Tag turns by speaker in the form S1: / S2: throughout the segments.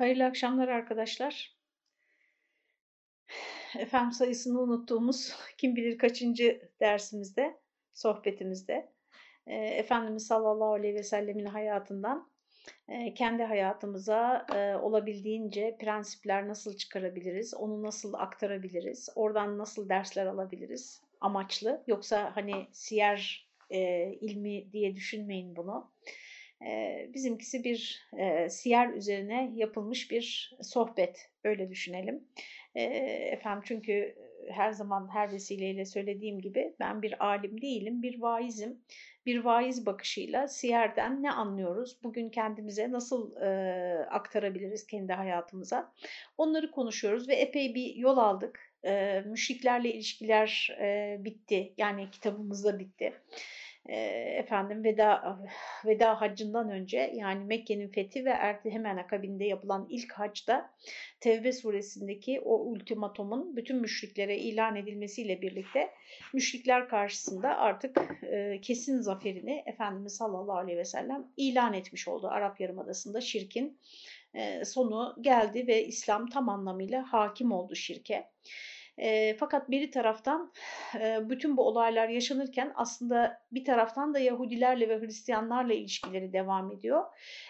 S1: Hayırlı akşamlar arkadaşlar. Efendim sayısını unuttuğumuz kim bilir kaçıncı dersimizde, sohbetimizde e, Efendimiz sallallahu aleyhi ve sellemin hayatından e, kendi hayatımıza e, olabildiğince prensipler nasıl çıkarabiliriz, onu nasıl aktarabiliriz, oradan nasıl dersler alabiliriz amaçlı. Yoksa hani siyer ilmi diye düşünmeyin bunu. Bizimkisi bir siyer üzerine yapılmış bir sohbet, öyle düşünelim. Efendim çünkü her zaman her vesileyle söylediğim gibi ben bir alim değilim, bir vaizim. Bir vaiz bakışıyla siyerden ne anlıyoruz, bugün kendimize nasıl e, aktarabiliriz kendi hayatımıza onları konuşuyoruz ve epey bir yol aldık. E, müşriklerle ilişkiler e, bitti, yani kitabımızda bitti efendim veda veda haccından önce yani Mekke'nin fethi ve erti hemen akabinde yapılan ilk hacda Tevbe suresindeki o ultimatomun bütün müşriklere ilan edilmesiyle birlikte müşrikler karşısında artık e, kesin zaferini Efendimiz sallallahu aleyhi ve sellem ilan etmiş oldu. Arap Yarımadası'nda şirkin e, sonu geldi ve İslam tam anlamıyla hakim oldu şirke. E, fakat bir taraftan e, bütün bu olaylar yaşanırken aslında bir taraftan da Yahudilerle ve Hristiyanlarla ilişkileri devam ediyor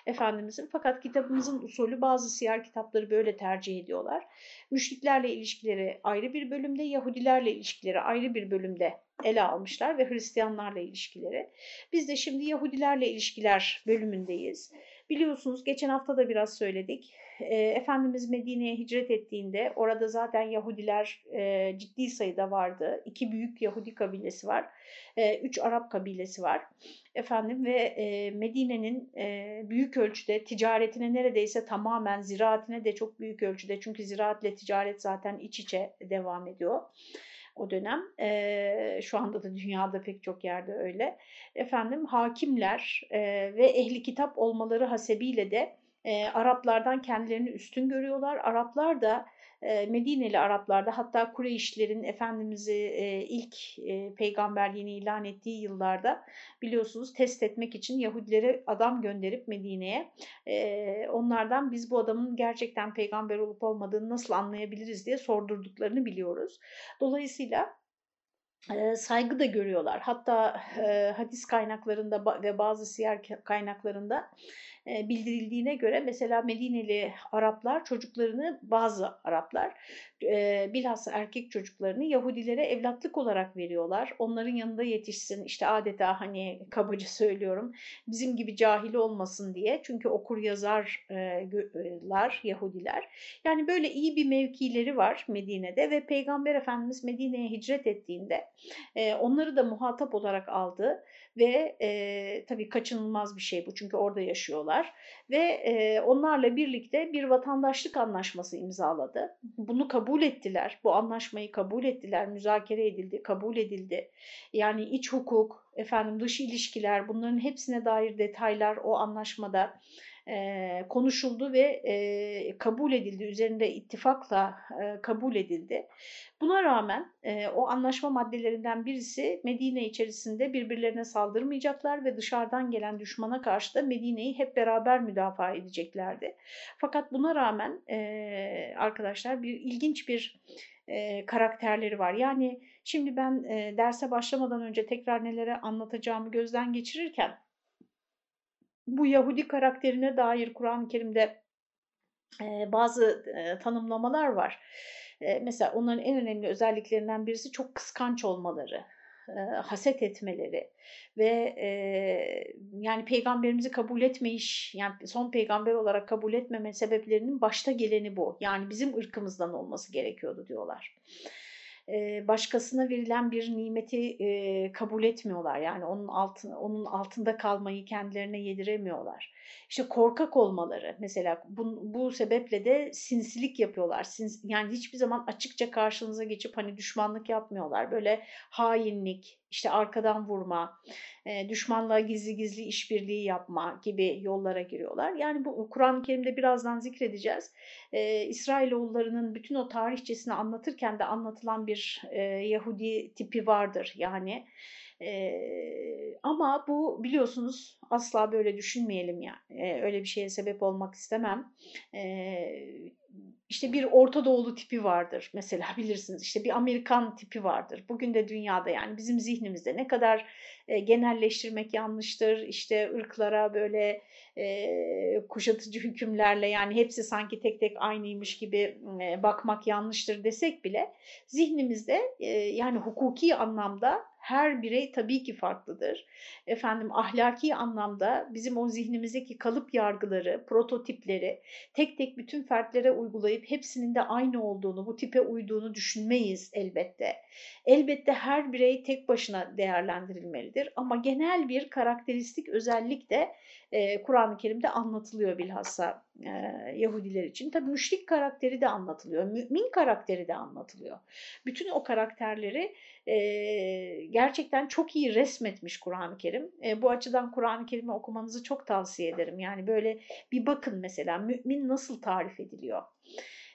S1: Efendimizin. Fakat kitabımızın usulü bazı siyer kitapları böyle tercih ediyorlar. Müşriklerle ilişkileri ayrı bir bölümde, Yahudilerle ilişkileri ayrı bir bölümde ele almışlar ve Hristiyanlarla ilişkileri. Biz de şimdi Yahudilerle ilişkiler bölümündeyiz. Biliyorsunuz geçen hafta da biraz söyledik. E, Efendimiz Medine'ye hicret ettiğinde orada zaten Yahudiler e, ciddi sayıda vardı. İki büyük Yahudi kabilesi var. E, üç Arap kabilesi var. Efendim ve e, Medine'nin e, büyük ölçüde ticaretine neredeyse tamamen ziraatine de çok büyük ölçüde çünkü ziraatle ticaret zaten iç içe devam ediyor o dönem. E, şu anda da dünyada pek çok yerde öyle. Efendim hakimler e, ve ehli kitap olmaları hasebiyle de e, Araplardan kendilerini üstün görüyorlar. Araplar da e, Medineli Araplarda hatta Kureyşlerin Efendimiz'i e, ilk e, peygamberliğini ilan ettiği yıllarda biliyorsunuz test etmek için Yahudilere adam gönderip Medine'ye e, onlardan biz bu adamın gerçekten peygamber olup olmadığını nasıl anlayabiliriz diye sordurduklarını biliyoruz. Dolayısıyla saygı da görüyorlar. Hatta e, hadis kaynaklarında ve bazı siyer kaynaklarında bildirildiğine göre mesela Medineli Araplar çocuklarını bazı Araplar e, bilhassa erkek çocuklarını Yahudilere evlatlık olarak veriyorlar. Onların yanında yetişsin işte adeta hani kabaca söylüyorum bizim gibi cahil olmasın diye. Çünkü okur yazarlar Yahudiler. Yani böyle iyi bir mevkileri var Medine'de ve Peygamber Efendimiz Medine'ye hicret ettiğinde onları da muhatap olarak aldı ve e, tabii kaçınılmaz bir şey bu çünkü orada yaşıyorlar ve e, onlarla birlikte bir vatandaşlık anlaşması imzaladı. Bunu kabul ettiler, bu anlaşmayı kabul ettiler, müzakere edildi, kabul edildi. Yani iç hukuk, efendim dış ilişkiler bunların hepsine dair detaylar o anlaşmada e, konuşuldu ve e, kabul edildi. Üzerinde ittifakla e, kabul edildi. Buna rağmen e, o anlaşma maddelerinden birisi Medine içerisinde birbirlerine saldırmayacaklar ve dışarıdan gelen düşmana karşı da Medine'yi hep beraber müdafaa edeceklerdi. Fakat buna rağmen e, arkadaşlar bir ilginç bir e, karakterleri var. Yani şimdi ben e, derse başlamadan önce tekrar nelere anlatacağımı gözden geçirirken bu Yahudi karakterine dair Kur'an-ı Kerim'de e, bazı e, tanımlamalar var. E, mesela onların en önemli özelliklerinden birisi çok kıskanç olmaları haset etmeleri ve e, yani peygamberimizi kabul etmeyiş yani son peygamber olarak kabul etmeme sebeplerinin başta geleni bu. Yani bizim ırkımızdan olması gerekiyordu diyorlar başkasına verilen bir nimeti kabul etmiyorlar. Yani onun altın, onun altında kalmayı kendilerine yediremiyorlar. İşte korkak olmaları mesela bu, bu sebeple de sinsilik yapıyorlar. Sins, yani hiçbir zaman açıkça karşınıza geçip hani düşmanlık yapmıyorlar. Böyle hainlik, işte arkadan vurma, e, düşmanla gizli gizli işbirliği yapma gibi yollara giriyorlar. Yani bu Kur'an-ı Kerim'de birazdan zikredeceğiz. E, İsrailoğullarının bütün o tarihçesini anlatırken de anlatılan bir e, Yahudi tipi vardır. Yani E, ama bu biliyorsunuz asla böyle düşünmeyelim yani. E, öyle bir şeye sebep olmak istemem. E, işte bir Orta Doğulu tipi vardır mesela bilirsiniz işte bir Amerikan tipi vardır. Bugün de dünyada yani bizim zihnimizde ne kadar e, genelleştirmek yanlıştır işte ırklara böyle e, kuşatıcı hükümlerle yani hepsi sanki tek tek aynıymış gibi e, bakmak yanlıştır desek bile zihnimizde e, yani hukuki anlamda her birey tabii ki farklıdır. Efendim ahlaki anlamda bizim o zihnimizdeki kalıp yargıları, prototipleri tek tek bütün fertlere uygulayıp hepsinin de aynı olduğunu, bu tipe uyduğunu düşünmeyiz elbette. Elbette her birey tek başına değerlendirilmelidir ama genel bir karakteristik özellik de e, Kur'an-ı Kerim'de anlatılıyor bilhassa e, Yahudiler için. Tabi müşrik karakteri de anlatılıyor, mümin karakteri de anlatılıyor. Bütün o karakterleri gerçekten çok iyi resmetmiş Kur'an-ı Kerim. E, bu açıdan Kur'an-ı Kerim'i okumanızı çok tavsiye ederim. Yani böyle bir bakın mesela mümin nasıl tarif ediliyor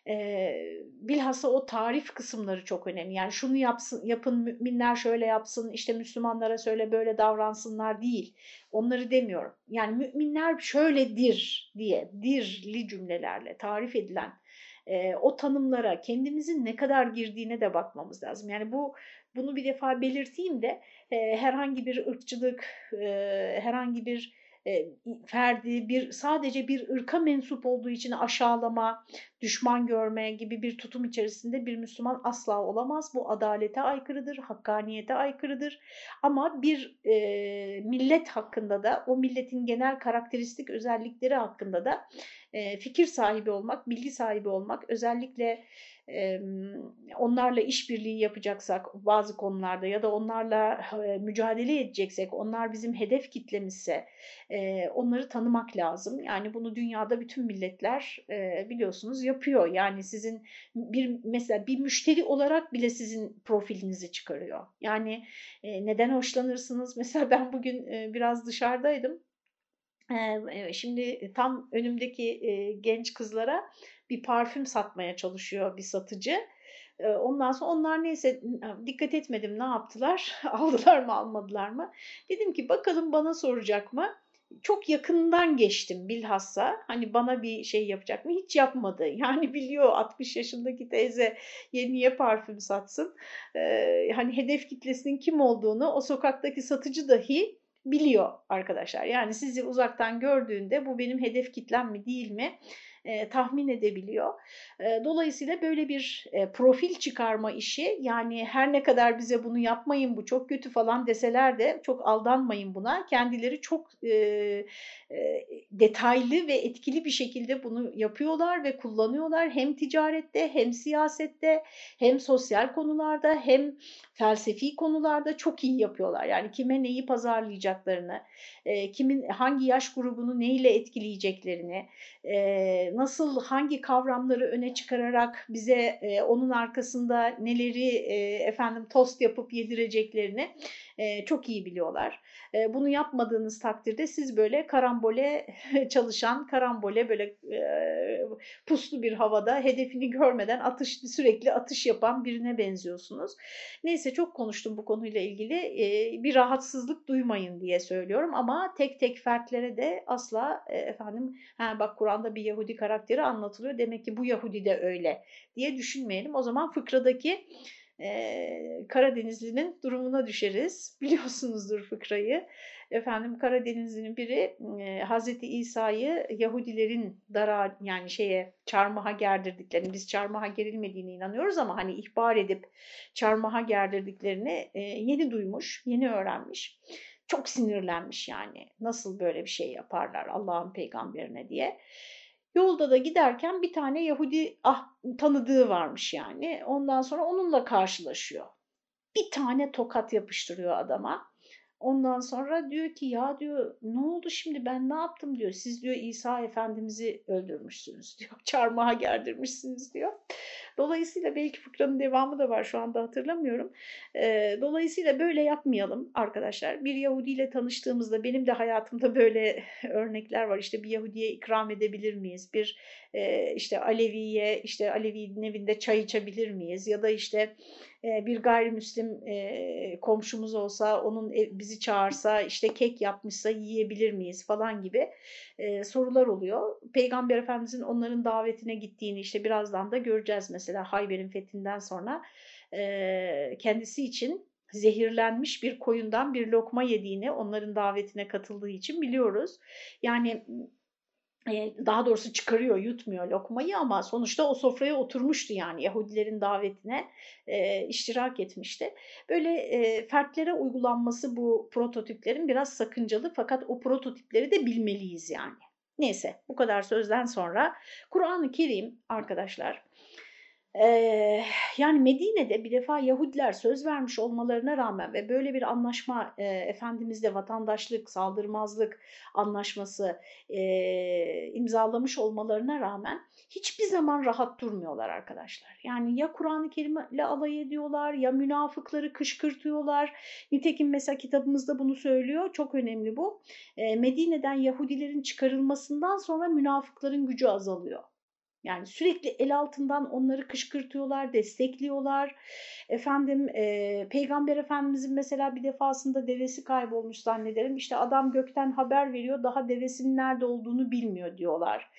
S1: e, bilhassa o tarif kısımları çok önemli. Yani şunu yapsın, yapın müminler şöyle yapsın, işte Müslümanlara söyle böyle davransınlar değil. Onları demiyorum. Yani müminler şöyledir diye, dirli cümlelerle tarif edilen e, o tanımlara kendimizin ne kadar girdiğine de bakmamız lazım. Yani bu bunu bir defa belirteyim de e, herhangi bir ırkçılık, e, herhangi bir e, ferdi bir sadece bir ırka mensup olduğu için aşağılama, düşman görme gibi bir tutum içerisinde bir Müslüman asla olamaz. Bu adalete aykırıdır, hakkaniyete aykırıdır. Ama bir e, millet hakkında da o milletin genel karakteristik özellikleri hakkında da e, fikir sahibi olmak, bilgi sahibi olmak özellikle onlarla işbirliği yapacaksak bazı konularda ya da onlarla mücadele edeceksek, onlar bizim hedef kitlemizse onları tanımak lazım. Yani bunu dünyada bütün milletler biliyorsunuz yapıyor. Yani sizin bir mesela bir müşteri olarak bile sizin profilinizi çıkarıyor. Yani neden hoşlanırsınız? Mesela ben bugün biraz dışarıdaydım. Şimdi tam önümdeki genç kızlara bir parfüm satmaya çalışıyor bir satıcı. Ondan sonra onlar neyse dikkat etmedim ne yaptılar? Aldılar mı almadılar mı? Dedim ki bakalım bana soracak mı? Çok yakından geçtim bilhassa hani bana bir şey yapacak mı? Hiç yapmadı. Yani biliyor 60 yaşındaki teyze niye parfüm satsın. Ee, hani hedef kitlesinin kim olduğunu o sokaktaki satıcı dahi biliyor arkadaşlar. Yani sizi uzaktan gördüğünde bu benim hedef kitlem mi değil mi? E, tahmin edebiliyor. E, dolayısıyla böyle bir e, profil çıkarma işi yani her ne kadar bize bunu yapmayın bu çok kötü falan deseler de çok aldanmayın buna. Kendileri çok detaylı ve etkili bir şekilde bunu yapıyorlar ve kullanıyorlar. Hem ticarette hem siyasette hem sosyal konularda hem felsefi konularda çok iyi yapıyorlar. Yani kime neyi pazarlayacaklarını, e, kimin hangi yaş grubunu neyle etkileyeceklerini, e, nasıl hangi kavramları öne çıkararak bize e, onun arkasında neleri e, efendim tost yapıp yedireceklerini çok iyi biliyorlar. Bunu yapmadığınız takdirde siz böyle karambole çalışan, karambole böyle e, puslu bir havada hedefini görmeden atış sürekli atış yapan birine benziyorsunuz. Neyse çok konuştum bu konuyla ilgili. Bir rahatsızlık duymayın diye söylüyorum ama tek tek fertlere de asla efendim ha bak Kur'an'da bir Yahudi karakteri anlatılıyor. Demek ki bu Yahudi de öyle diye düşünmeyelim. O zaman fıkradaki e, Karadenizli'nin durumuna düşeriz. Biliyorsunuzdur fıkrayı. Efendim Karadenizli'nin biri e, Hazreti İsa'yı Yahudilerin dara yani şeye çarmıha gerdirdiklerini biz çarmıha gerilmediğine inanıyoruz ama hani ihbar edip çarmıha gerdirdiklerini e, yeni duymuş, yeni öğrenmiş. Çok sinirlenmiş yani. Nasıl böyle bir şey yaparlar Allah'ın peygamberine diye. Yolda da giderken bir tane Yahudi ah, tanıdığı varmış yani. Ondan sonra onunla karşılaşıyor. Bir tane tokat yapıştırıyor adama. Ondan sonra diyor ki ya diyor ne oldu şimdi ben ne yaptım diyor. Siz diyor İsa Efendimiz'i öldürmüşsünüz diyor. Çarmıha gerdirmişsiniz diyor. Dolayısıyla belki fıkranın devamı da var şu anda hatırlamıyorum. Dolayısıyla böyle yapmayalım arkadaşlar. Bir Yahudi ile tanıştığımızda benim de hayatımda böyle örnekler var. İşte bir Yahudi'ye ikram edebilir miyiz? Bir işte Alevi'ye işte Alevi'nin evinde çay içebilir miyiz? Ya da işte bir gayrimüslim komşumuz olsa onun bizi çağırsa işte kek yapmışsa yiyebilir miyiz falan gibi sorular oluyor. Peygamber Efendimizin onların davetine gittiğini işte birazdan da göreceğiz mesela Hayber'in fethinden sonra e, kendisi için zehirlenmiş bir koyundan bir lokma yediğini onların davetine katıldığı için biliyoruz. Yani daha doğrusu çıkarıyor, yutmuyor lokmayı ama sonuçta o sofraya oturmuştu yani Yahudilerin davetine e, iştirak etmişti. Böyle e, fertlere uygulanması bu prototiplerin biraz sakıncalı fakat o prototipleri de bilmeliyiz yani. Neyse bu kadar sözden sonra Kur'an-ı Kerim arkadaşlar yani Medine'de bir defa Yahudiler söz vermiş olmalarına rağmen ve böyle bir anlaşma e, Efendimiz'de vatandaşlık, saldırmazlık anlaşması e, imzalamış olmalarına rağmen hiçbir zaman rahat durmuyorlar arkadaşlar. Yani ya Kur'an-ı Kerim'le alay ediyorlar ya münafıkları kışkırtıyorlar. Nitekim mesela kitabımızda bunu söylüyor. Çok önemli bu. E, Medine'den Yahudilerin çıkarılmasından sonra münafıkların gücü azalıyor. Yani sürekli el altından onları kışkırtıyorlar, destekliyorlar. Efendim e, Peygamber Efendimizin mesela bir defasında devesi kaybolmuş zannederim. İşte adam gökten haber veriyor daha devesinin nerede olduğunu bilmiyor diyorlar.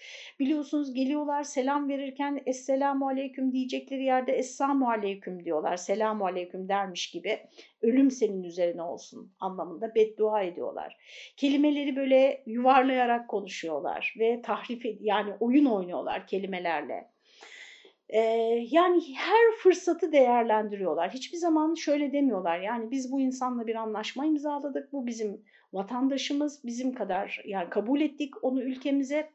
S1: Biliyorsunuz geliyorlar selam verirken Esselamu Aleyküm diyecekleri yerde Esselamu Aleyküm diyorlar. Selamu Aleyküm dermiş gibi ölüm senin üzerine olsun anlamında beddua ediyorlar. Kelimeleri böyle yuvarlayarak konuşuyorlar ve tahrif yani oyun oynuyorlar kelimelerle. Ee, yani her fırsatı değerlendiriyorlar. Hiçbir zaman şöyle demiyorlar yani biz bu insanla bir anlaşma imzaladık. Bu bizim vatandaşımız bizim kadar yani kabul ettik onu ülkemize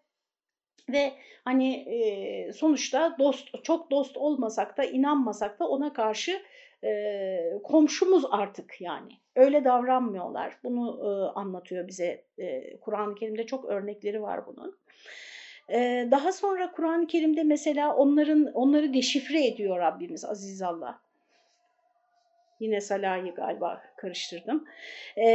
S1: ve hani e, sonuçta dost çok dost olmasak da inanmasak da ona karşı e, komşumuz artık yani. Öyle davranmıyorlar. Bunu e, anlatıyor bize e, Kur'an-ı Kerim'de çok örnekleri var bunun. E, daha sonra Kur'an-ı Kerim'de mesela onların onları deşifre ediyor Rabbimiz Aziz Allah. Yine Salah'ı galiba karıştırdım. E,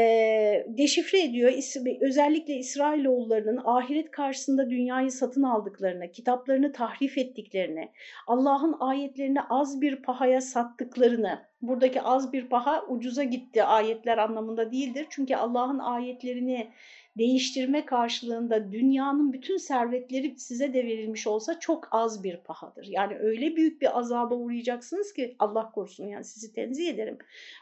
S1: deşifre ediyor. Özellikle İsrailoğullarının ahiret karşısında dünyayı satın aldıklarını, kitaplarını tahrif ettiklerini, Allah'ın ayetlerini az bir pahaya sattıklarını, buradaki az bir paha ucuza gitti ayetler anlamında değildir. Çünkü Allah'ın ayetlerini değiştirme karşılığında dünyanın bütün servetleri size de verilmiş olsa çok az bir pahadır. Yani öyle büyük bir azaba uğrayacaksınız ki Allah korusun yani sizi tenzih ederim.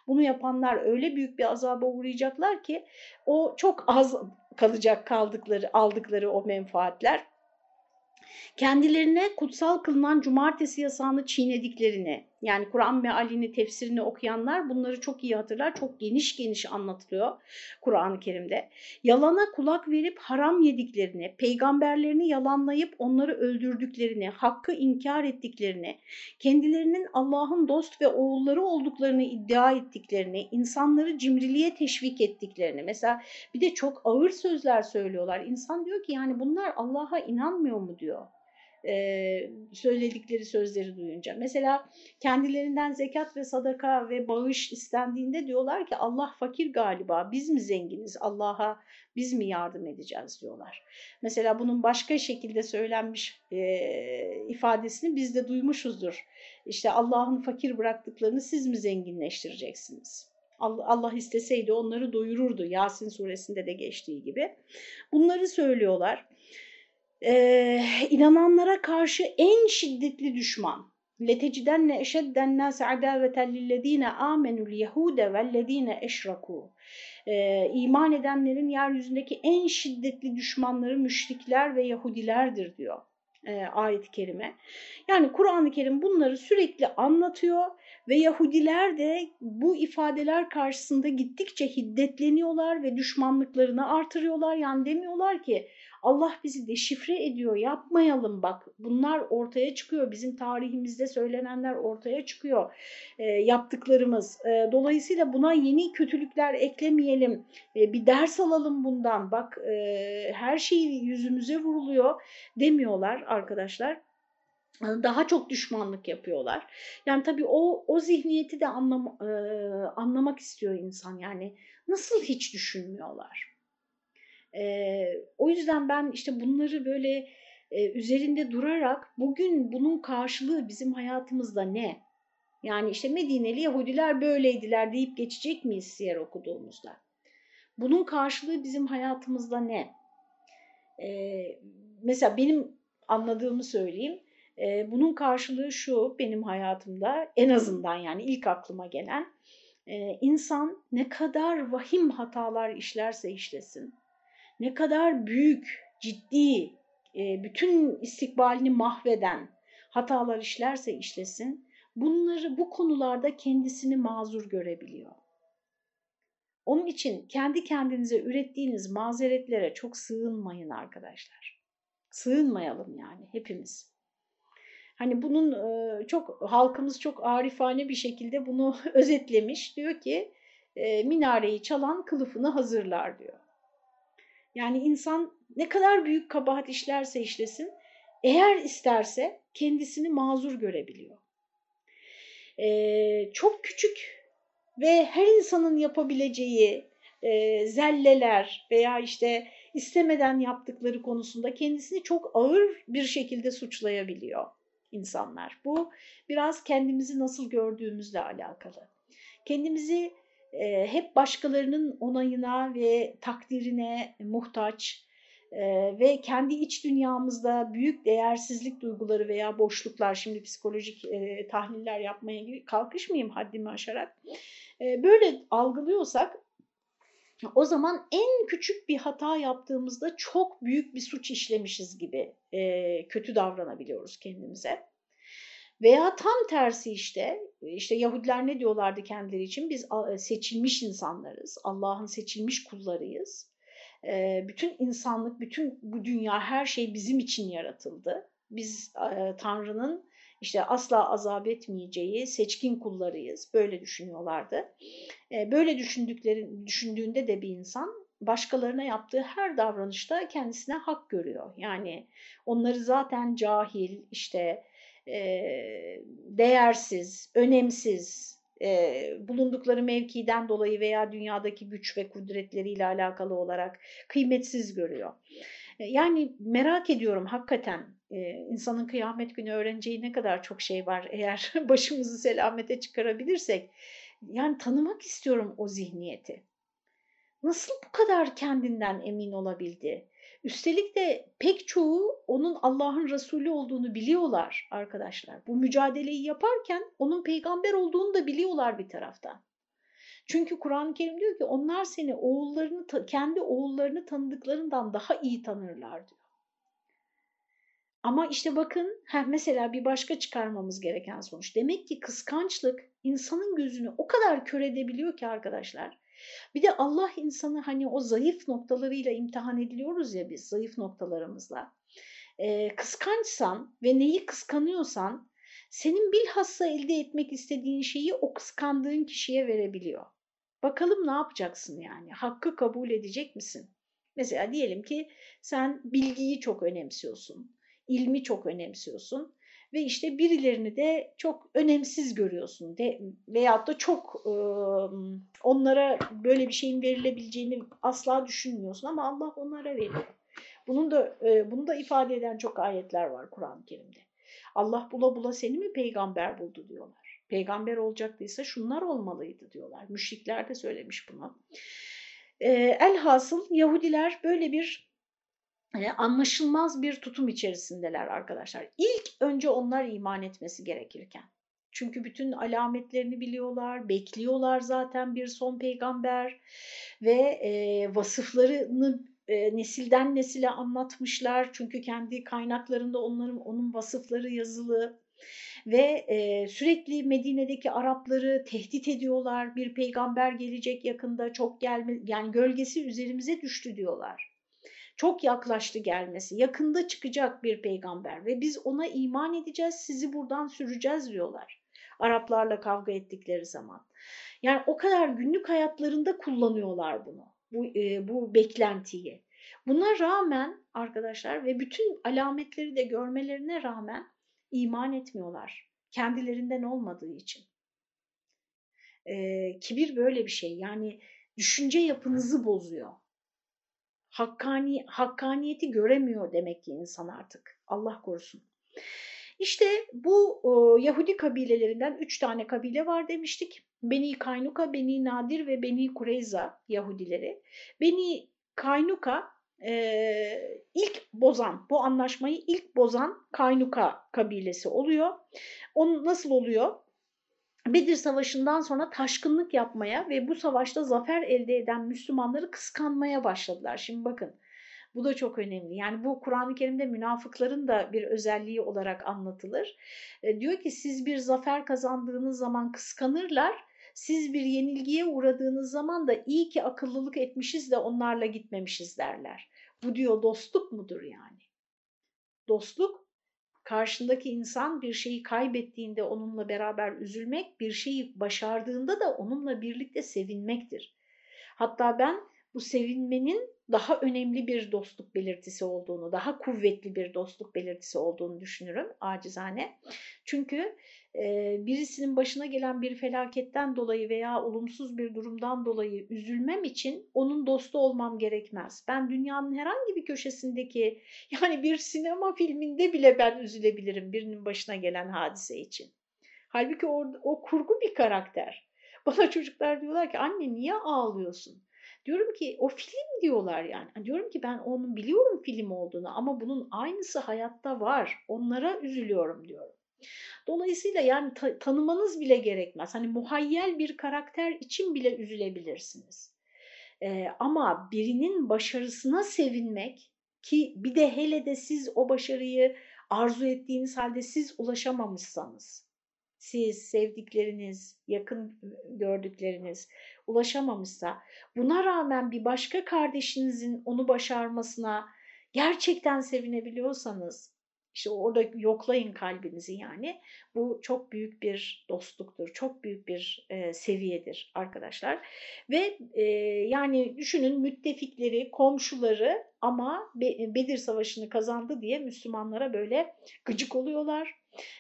S1: Bunu yapanlar öyle büyük bir azaba uğrayacaklar ki o çok az kalacak kaldıkları aldıkları o menfaatler kendilerine kutsal kılınan cumartesi yasağını çiğnediklerini, yani Kur'an mealini, tefsirini okuyanlar bunları çok iyi hatırlar. Çok geniş geniş anlatılıyor Kur'an-ı Kerim'de. Yalana kulak verip haram yediklerini, peygamberlerini yalanlayıp onları öldürdüklerini, hakkı inkar ettiklerini, kendilerinin Allah'ın dost ve oğulları olduklarını iddia ettiklerini, insanları cimriliğe teşvik ettiklerini. Mesela bir de çok ağır sözler söylüyorlar. İnsan diyor ki yani bunlar Allah'a inanmıyor mu diyor e, söyledikleri sözleri duyunca. Mesela kendilerinden zekat ve sadaka ve bağış istendiğinde diyorlar ki Allah fakir galiba biz mi zenginiz Allah'a biz mi yardım edeceğiz diyorlar. Mesela bunun başka şekilde söylenmiş e, ifadesini biz de duymuşuzdur. İşte Allah'ın fakir bıraktıklarını siz mi zenginleştireceksiniz? Allah isteseydi onları doyururdu. Yasin suresinde de geçtiği gibi. Bunları söylüyorlar e, inananlara karşı en şiddetli düşman. لَتَجِدَنَّ اَشَدَّ النَّاسَ عَدَاوَةً لِلَّذ۪ينَ آمَنُوا الْيَهُودَ وَالَّذ۪ينَ اَشْرَكُوا e, iman edenlerin yeryüzündeki en şiddetli düşmanları müşrikler ve Yahudilerdir diyor e, ayet-i kerime. Yani Kur'an-ı Kerim bunları sürekli anlatıyor ve Yahudiler de bu ifadeler karşısında gittikçe hiddetleniyorlar ve düşmanlıklarını artırıyorlar. Yani demiyorlar ki Allah bizi deşifre ediyor yapmayalım bak bunlar ortaya çıkıyor bizim tarihimizde söylenenler ortaya çıkıyor e, yaptıklarımız. E, dolayısıyla buna yeni kötülükler eklemeyelim e, bir ders alalım bundan bak e, her şey yüzümüze vuruluyor demiyorlar arkadaşlar. daha çok düşmanlık yapıyorlar. Yani tabii o o zihniyeti de anlam, e, anlamak istiyor insan. Yani nasıl hiç düşünmüyorlar? E, o yüzden ben işte bunları böyle e, üzerinde durarak bugün bunun karşılığı bizim hayatımızda ne? Yani işte Medineli Yahudiler böyleydiler deyip geçecek miyiz siyer okuduğumuzda? Bunun karşılığı bizim hayatımızda ne? Ee, mesela benim anladığımı söyleyeyim. Ee, bunun karşılığı şu benim hayatımda en azından yani ilk aklıma gelen e, insan ne kadar vahim hatalar işlerse işlesin, ne kadar büyük, ciddi, e, bütün istikbalini mahveden hatalar işlerse işlesin, bunları bu konularda kendisini mazur görebiliyor. Onun için kendi kendinize ürettiğiniz mazeretlere çok sığınmayın arkadaşlar. Sığınmayalım yani hepimiz. Hani bunun çok halkımız çok arifane bir şekilde bunu özetlemiş. Diyor ki minareyi çalan kılıfını hazırlar diyor. Yani insan ne kadar büyük kabahat işlerse işlesin eğer isterse kendisini mazur görebiliyor. Ee, çok küçük ve her insanın yapabileceği e, zelleler veya işte istemeden yaptıkları konusunda kendisini çok ağır bir şekilde suçlayabiliyor insanlar. Bu biraz kendimizi nasıl gördüğümüzle alakalı. Kendimizi e, hep başkalarının onayına ve takdirine muhtaç e, ve kendi iç dünyamızda büyük değersizlik duyguları veya boşluklar, şimdi psikolojik e, tahliller yapmaya kalkışmayayım haddimi aşarak, e, böyle algılıyorsak o zaman en küçük bir hata yaptığımızda çok büyük bir suç işlemişiz gibi e, kötü davranabiliyoruz kendimize. Veya tam tersi işte, işte Yahudiler ne diyorlardı kendileri için? Biz seçilmiş insanlarız, Allah'ın seçilmiş kullarıyız. E, bütün insanlık, bütün bu dünya, her şey bizim için yaratıldı. Biz e, Tanrı'nın işte asla azap etmeyeceği seçkin kullarıyız. Böyle düşünüyorlardı. E, böyle düşündükleri, düşündüğünde de bir insan başkalarına yaptığı her davranışta kendisine hak görüyor. Yani onları zaten cahil, işte e, değersiz, önemsiz, e, bulundukları mevkiden dolayı veya dünyadaki güç ve kudretleriyle alakalı olarak kıymetsiz görüyor. E, yani merak ediyorum hakikaten e, insanın kıyamet günü öğreneceği ne kadar çok şey var eğer başımızı selamete çıkarabilirsek. Yani tanımak istiyorum o zihniyeti. Nasıl bu kadar kendinden emin olabildi? Üstelik de pek çoğu onun Allah'ın Resulü olduğunu biliyorlar arkadaşlar. Bu mücadeleyi yaparken onun peygamber olduğunu da biliyorlar bir taraftan. Çünkü Kur'an-ı Kerim diyor ki onlar seni oğullarını kendi oğullarını tanıdıklarından daha iyi tanırlar diyor. Ama işte bakın heh, mesela bir başka çıkarmamız gereken sonuç. Demek ki kıskançlık insanın gözünü o kadar kör edebiliyor ki arkadaşlar. Bir de Allah insanı hani o zayıf noktalarıyla imtihan ediliyoruz ya biz zayıf noktalarımızla. Ee, kıskançsan ve neyi kıskanıyorsan senin bilhassa elde etmek istediğin şeyi o kıskandığın kişiye verebiliyor. Bakalım ne yapacaksın yani? Hakkı kabul edecek misin? Mesela diyelim ki sen bilgiyi çok önemsiyorsun, ilmi çok önemsiyorsun ve işte birilerini de çok önemsiz görüyorsun de, veyahut da çok e, onlara böyle bir şeyin verilebileceğini asla düşünmüyorsun ama Allah onlara veriyor. Bunun da e, bunu da ifade eden çok ayetler var Kur'an-ı Kerim'de. Allah bula bula seni mi peygamber buldu diyorlar. Peygamber olacaktıysa şunlar olmalıydı diyorlar. Müşrikler de söylemiş bunu. E, elhasıl Yahudiler böyle bir anlaşılmaz bir tutum içerisindeler arkadaşlar. İlk önce onlar iman etmesi gerekirken. Çünkü bütün alametlerini biliyorlar, bekliyorlar zaten bir son peygamber ve e, vasıflarını e, nesilden nesile anlatmışlar. Çünkü kendi kaynaklarında onların onun vasıfları yazılı ve e, sürekli Medine'deki Arapları tehdit ediyorlar. Bir peygamber gelecek yakında çok gelme yani gölgesi üzerimize düştü diyorlar. Çok yaklaştı gelmesi. Yakında çıkacak bir peygamber ve biz ona iman edeceğiz, sizi buradan süreceğiz diyorlar. Araplarla kavga ettikleri zaman. Yani o kadar günlük hayatlarında kullanıyorlar bunu, bu, e, bu beklentiyi. Buna rağmen arkadaşlar ve bütün alametleri de görmelerine rağmen İman etmiyorlar. Kendilerinden olmadığı için. Ee, kibir böyle bir şey. Yani düşünce yapınızı bozuyor. Hakkani, hakkaniyeti göremiyor demek ki insan artık. Allah korusun. İşte bu o, Yahudi kabilelerinden üç tane kabile var demiştik. Beni Kaynuka, Beni Nadir ve Beni Kureyza Yahudileri. Beni Kaynuka e, ilk bozan, bu anlaşmayı ilk bozan Kaynuka kabilesi oluyor. Onun nasıl oluyor? Bedir Savaşı'ndan sonra taşkınlık yapmaya ve bu savaşta zafer elde eden Müslümanları kıskanmaya başladılar. Şimdi bakın bu da çok önemli. Yani bu Kur'an-ı Kerim'de münafıkların da bir özelliği olarak anlatılır. E, diyor ki siz bir zafer kazandığınız zaman kıskanırlar. Siz bir yenilgiye uğradığınız zaman da iyi ki akıllılık etmişiz de onlarla gitmemişiz derler. Bu diyor dostluk mudur yani? Dostluk karşındaki insan bir şeyi kaybettiğinde onunla beraber üzülmek, bir şeyi başardığında da onunla birlikte sevinmektir. Hatta ben bu sevinmenin daha önemli bir dostluk belirtisi olduğunu, daha kuvvetli bir dostluk belirtisi olduğunu düşünürüm acizane. Çünkü birisinin başına gelen bir felaketten dolayı veya olumsuz bir durumdan dolayı üzülmem için onun dostu olmam gerekmez. Ben dünyanın herhangi bir köşesindeki yani bir sinema filminde bile ben üzülebilirim birinin başına gelen hadise için. Halbuki o, o kurgu bir karakter. Bana çocuklar diyorlar ki anne niye ağlıyorsun? Diyorum ki o film diyorlar yani. Diyorum ki ben onun biliyorum film olduğunu ama bunun aynısı hayatta var. Onlara üzülüyorum diyorum. Dolayısıyla yani ta tanımanız bile gerekmez. Hani muhayyel bir karakter için bile üzülebilirsiniz. Ee, ama birinin başarısına sevinmek ki bir de hele de siz o başarıyı arzu ettiğiniz halde siz ulaşamamışsanız, siz, sevdikleriniz, yakın gördükleriniz ulaşamamışsa, buna rağmen bir başka kardeşinizin onu başarmasına gerçekten sevinebiliyorsanız, işte orada yoklayın kalbinizi yani. Bu çok büyük bir dostluktur, çok büyük bir e, seviyedir arkadaşlar. Ve e, yani düşünün müttefikleri, komşuları ama Be Bedir Savaşı'nı kazandı diye Müslümanlara böyle gıcık oluyorlar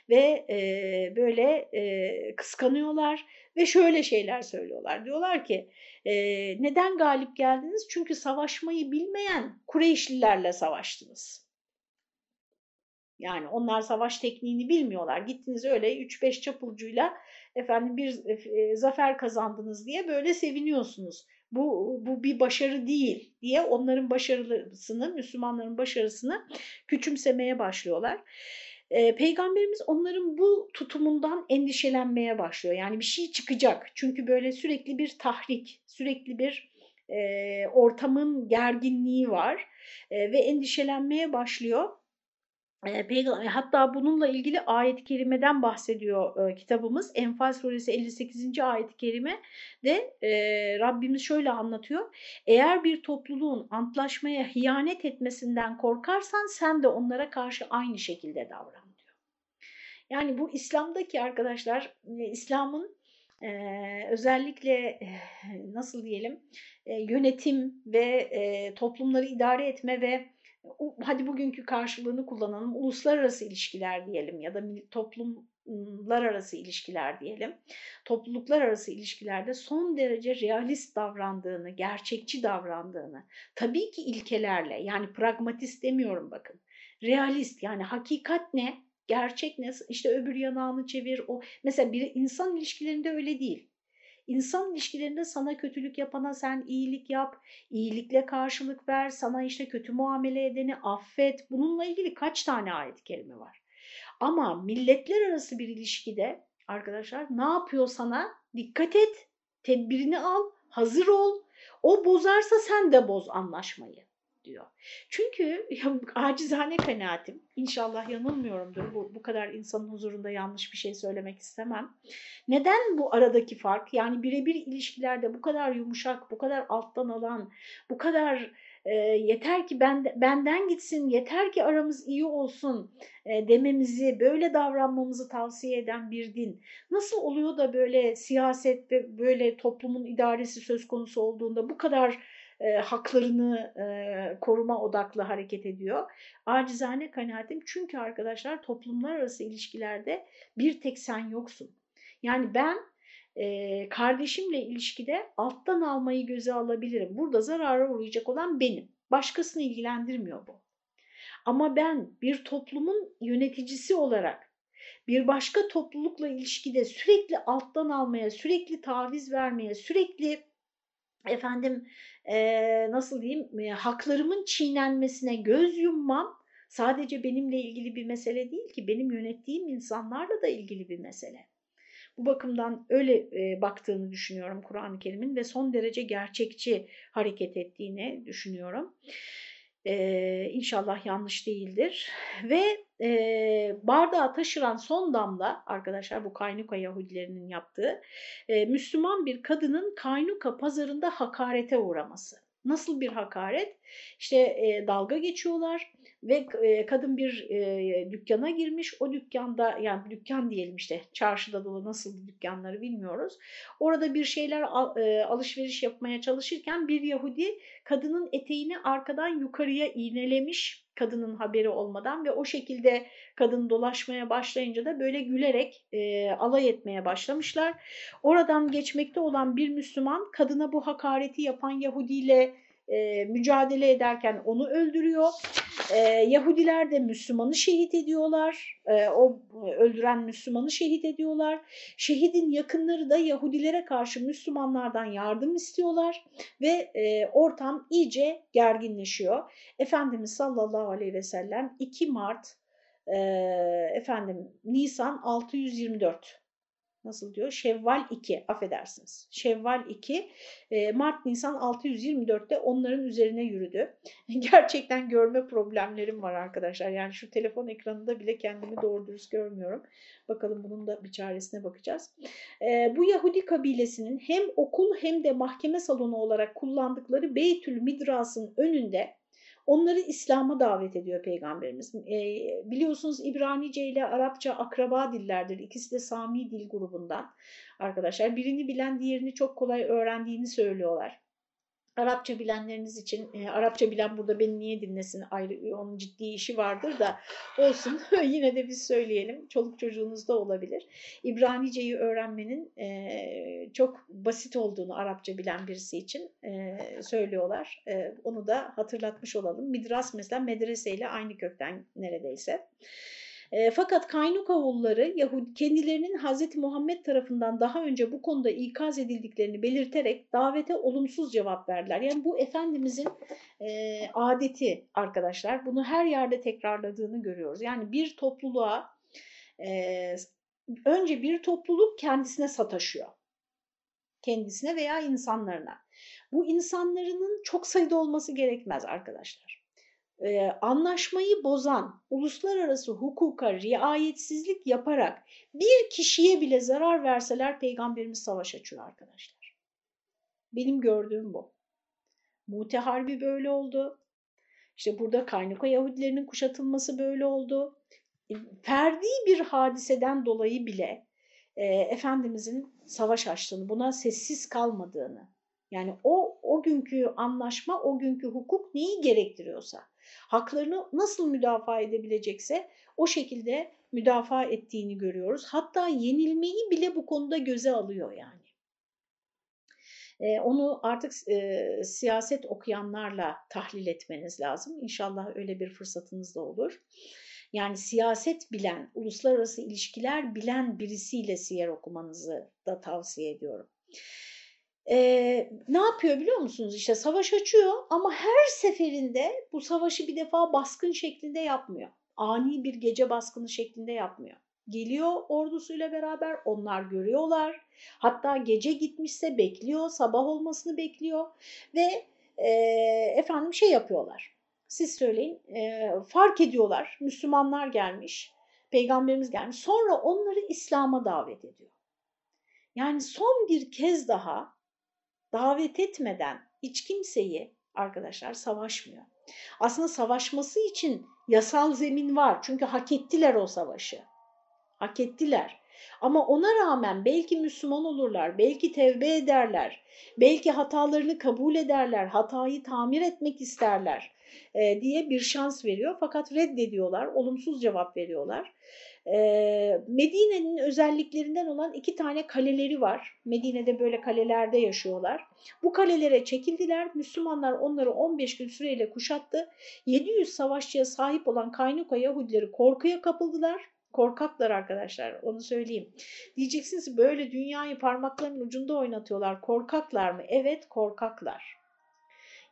S1: ve e, böyle e, kıskanıyorlar ve şöyle şeyler söylüyorlar. Diyorlar ki e, neden galip geldiniz? Çünkü savaşmayı bilmeyen Kureyşlilerle savaştınız. Yani onlar savaş tekniğini bilmiyorlar. Gittiniz öyle 3-5 çapulcuyla efendim bir e, zafer kazandınız diye böyle seviniyorsunuz. Bu, bu bir başarı değil diye onların başarısını, Müslümanların başarısını küçümsemeye başlıyorlar. E, Peygamberimiz onların bu tutumundan endişelenmeye başlıyor. Yani bir şey çıkacak. Çünkü böyle sürekli bir tahrik, sürekli bir e, ortamın gerginliği var e, ve endişelenmeye başlıyor. Hatta bununla ilgili ayet-i kerimeden bahsediyor e, kitabımız. Enfal suresi 58. ayet-i kerime de e, Rabbimiz şöyle anlatıyor. Eğer bir topluluğun antlaşmaya hiyanet etmesinden korkarsan sen de onlara karşı aynı şekilde davran diyor. Yani bu İslam'daki arkadaşlar İslam'ın e, özellikle nasıl diyelim e, yönetim ve e, toplumları idare etme ve hadi bugünkü karşılığını kullanalım uluslararası ilişkiler diyelim ya da toplumlar arası ilişkiler diyelim. Topluluklar arası ilişkilerde son derece realist davrandığını, gerçekçi davrandığını, tabii ki ilkelerle yani pragmatist demiyorum bakın. Realist yani hakikat ne, gerçek ne, işte öbür yanağını çevir o. Mesela bir insan ilişkilerinde öyle değil. İnsan ilişkilerinde sana kötülük yapana sen iyilik yap, iyilikle karşılık ver, sana işte kötü muamele edeni affet. Bununla ilgili kaç tane ayet kelime var. Ama milletler arası bir ilişkide arkadaşlar ne yapıyor sana? Dikkat et, tedbirini al, hazır ol. O bozarsa sen de boz anlaşmayı diyor. Çünkü acizane kanaatim, inşallah yanılmıyorumdur, bu, bu kadar insanın huzurunda yanlış bir şey söylemek istemem. Neden bu aradaki fark? Yani birebir ilişkilerde bu kadar yumuşak, bu kadar alttan alan, bu kadar e, yeter ki ben, benden gitsin, yeter ki aramız iyi olsun e, dememizi, böyle davranmamızı tavsiye eden bir din. Nasıl oluyor da böyle siyaset ve böyle toplumun idaresi söz konusu olduğunda bu kadar e, haklarını e, koruma odaklı hareket ediyor. Acizane kanaatim çünkü arkadaşlar toplumlar arası ilişkilerde bir tek sen yoksun. Yani ben e, kardeşimle ilişkide alttan almayı göze alabilirim. Burada zarara uğrayacak olan benim. Başkasını ilgilendirmiyor bu. Ama ben bir toplumun yöneticisi olarak bir başka toplulukla ilişkide sürekli alttan almaya, sürekli taviz vermeye, sürekli efendim e, nasıl diyeyim e, haklarımın çiğnenmesine göz yummam sadece benimle ilgili bir mesele değil ki benim yönettiğim insanlarla da ilgili bir mesele. Bu bakımdan öyle e, baktığını düşünüyorum Kur'an-ı Kerim'in ve son derece gerçekçi hareket ettiğini düşünüyorum. Ee, inşallah yanlış değildir. Ve e, bardağı taşıran son damla arkadaşlar bu Kaynuka Yahudilerinin yaptığı e, Müslüman bir kadının Kaynuka pazarında hakarete uğraması. Nasıl bir hakaret? İşte e, dalga geçiyorlar ve e, kadın bir e, dükkana girmiş. O dükkanda yani dükkan diyelim işte çarşıda dolu nasıl dükkanları bilmiyoruz. Orada bir şeyler al, e, alışveriş yapmaya çalışırken bir Yahudi kadının eteğini arkadan yukarıya iğnelemiş kadının haberi olmadan ve o şekilde kadın dolaşmaya başlayınca da böyle gülerek e, alay etmeye başlamışlar. Oradan geçmekte olan bir Müslüman kadına bu hakareti yapan Yahudi ile e, mücadele ederken onu öldürüyor. E, Yahudiler de Müslümanı şehit ediyorlar. E, o öldüren Müslümanı şehit ediyorlar. Şehidin yakınları da Yahudilere karşı Müslümanlardan yardım istiyorlar ve e, ortam iyice gerginleşiyor. Efendimiz sallallahu aleyhi ve sellem 2 Mart e, efendim Nisan 624 nasıl diyor? Şevval 2 affedersiniz. Şevval 2 e, Mart Nisan 624'te onların üzerine yürüdü. Gerçekten görme problemlerim var arkadaşlar. Yani şu telefon ekranında bile kendimi doğru dürüst görmüyorum. Bakalım bunun da bir çaresine bakacağız. E, bu Yahudi kabilesinin hem okul hem de mahkeme salonu olarak kullandıkları Beytül Midras'ın önünde Onları İslam'a davet ediyor Peygamberimiz. E, biliyorsunuz İbranice ile Arapça akraba dillerdir. İkisi de Sami dil grubundan arkadaşlar. Birini bilen diğerini çok kolay öğrendiğini söylüyorlar. Arapça bilenleriniz için, e, Arapça bilen burada beni niye dinlesin ayrı onun ciddi işi vardır da olsun yine de biz söyleyelim. Çoluk çocuğunuz da olabilir. İbranice'yi öğrenmenin e, çok basit olduğunu Arapça bilen birisi için e, söylüyorlar. E, onu da hatırlatmış olalım. Midras mesela medreseyle aynı kökten neredeyse. E, fakat Kaynukavulları Yahudi kendilerinin Hz. Muhammed tarafından daha önce bu konuda ikaz edildiklerini belirterek davete olumsuz cevap verdiler. Yani bu Efendimizin e, adeti arkadaşlar. Bunu her yerde tekrarladığını görüyoruz. Yani bir topluluğa e, önce bir topluluk kendisine sataşıyor. Kendisine veya insanlarına. Bu insanların çok sayıda olması gerekmez arkadaşlar e, anlaşmayı bozan, uluslararası hukuka riayetsizlik yaparak bir kişiye bile zarar verseler peygamberimiz savaş açıyor arkadaşlar. Benim gördüğüm bu. Mute Harbi böyle oldu. İşte burada Kaynuka Yahudilerinin kuşatılması böyle oldu. E, ferdi bir hadiseden dolayı bile e, Efendimizin savaş açtığını, buna sessiz kalmadığını, yani o, o günkü anlaşma, o günkü hukuk neyi gerektiriyorsa, haklarını nasıl müdafaa edebilecekse o şekilde müdafaa ettiğini görüyoruz. Hatta yenilmeyi bile bu konuda göze alıyor yani. Ee, onu artık e, siyaset okuyanlarla tahlil etmeniz lazım. İnşallah öyle bir fırsatınız da olur. Yani siyaset bilen, uluslararası ilişkiler bilen birisiyle siyer okumanızı da tavsiye ediyorum e, ne yapıyor biliyor musunuz? İşte savaş açıyor ama her seferinde bu savaşı bir defa baskın şeklinde yapmıyor. Ani bir gece baskını şeklinde yapmıyor. Geliyor ordusuyla beraber onlar görüyorlar. Hatta gece gitmişse bekliyor, sabah olmasını bekliyor ve e, efendim şey yapıyorlar. Siz söyleyin e, fark ediyorlar Müslümanlar gelmiş, peygamberimiz gelmiş. Sonra onları İslam'a davet ediyor. Yani son bir kez daha davet etmeden hiç kimseyi arkadaşlar savaşmıyor. Aslında savaşması için yasal zemin var. Çünkü hak ettiler o savaşı. Hak ettiler. Ama ona rağmen belki Müslüman olurlar, belki tevbe ederler, belki hatalarını kabul ederler, hatayı tamir etmek isterler e, diye bir şans veriyor. Fakat reddediyorlar, olumsuz cevap veriyorlar. Medine'nin özelliklerinden olan iki tane kaleleri var. Medine'de böyle kalelerde yaşıyorlar. Bu kalelere çekildiler. Müslümanlar onları 15 gün süreyle kuşattı. 700 savaşçıya sahip olan Kaynuka Yahudileri korkuya kapıldılar. Korkaklar arkadaşlar onu söyleyeyim. Diyeceksiniz böyle dünyayı parmaklarının ucunda oynatıyorlar. Korkaklar mı? Evet korkaklar.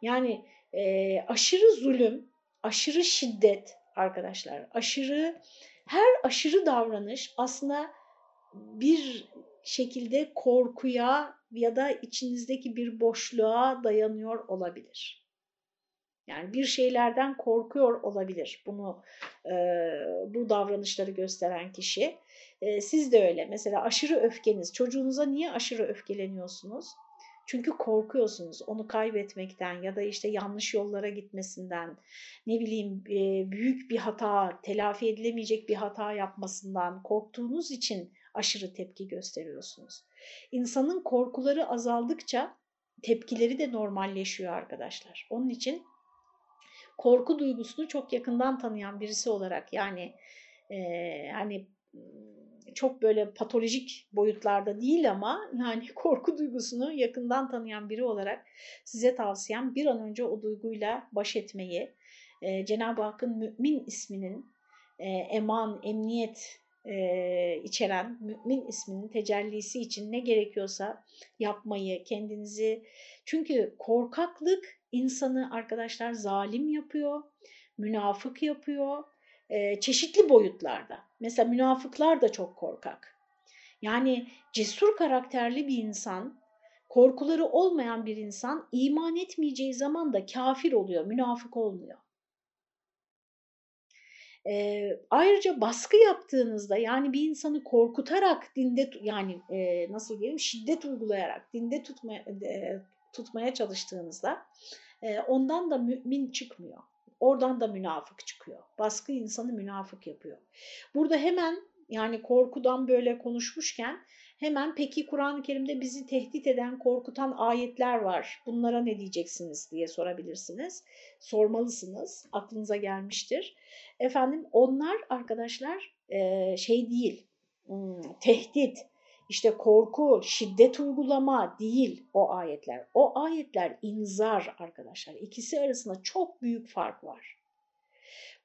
S1: Yani e, aşırı zulüm, aşırı şiddet arkadaşlar, aşırı her aşırı davranış aslında bir şekilde korkuya ya da içinizdeki bir boşluğa dayanıyor olabilir. Yani bir şeylerden korkuyor olabilir bunu e, bu davranışları gösteren kişi. E, siz de öyle. Mesela aşırı öfkeniz. Çocuğunuza niye aşırı öfkeleniyorsunuz? Çünkü korkuyorsunuz onu kaybetmekten ya da işte yanlış yollara gitmesinden, ne bileyim büyük bir hata, telafi edilemeyecek bir hata yapmasından korktuğunuz için aşırı tepki gösteriyorsunuz. İnsanın korkuları azaldıkça tepkileri de normalleşiyor arkadaşlar. Onun için korku duygusunu çok yakından tanıyan birisi olarak yani e, hani çok böyle patolojik boyutlarda değil ama yani korku duygusunu yakından tanıyan biri olarak size tavsiyem bir an önce o duyguyla baş etmeyi, e, Cenab-ı Hakk'ın mümin isminin e, eman, emniyet e, içeren mümin isminin tecellisi için ne gerekiyorsa yapmayı, kendinizi... Çünkü korkaklık insanı arkadaşlar zalim yapıyor, münafık yapıyor, e, çeşitli boyutlarda. Mesela münafıklar da çok korkak. Yani cesur karakterli bir insan, korkuları olmayan bir insan iman etmeyeceği zaman da kafir oluyor, münafık olmuyor. E, ayrıca baskı yaptığınızda yani bir insanı korkutarak dinde yani e, nasıl diyelim şiddet uygulayarak dinde tutmaya, e, tutmaya çalıştığınızda e, ondan da mümin çıkmıyor. Oradan da münafık çıkıyor. Baskı insanı münafık yapıyor. Burada hemen yani korkudan böyle konuşmuşken hemen peki Kur'an-ı Kerim'de bizi tehdit eden, korkutan ayetler var. Bunlara ne diyeceksiniz diye sorabilirsiniz. Sormalısınız. Aklınıza gelmiştir. Efendim onlar arkadaşlar şey değil, hmm, tehdit, işte korku, şiddet uygulama değil o ayetler. O ayetler inzar arkadaşlar. İkisi arasında çok büyük fark var.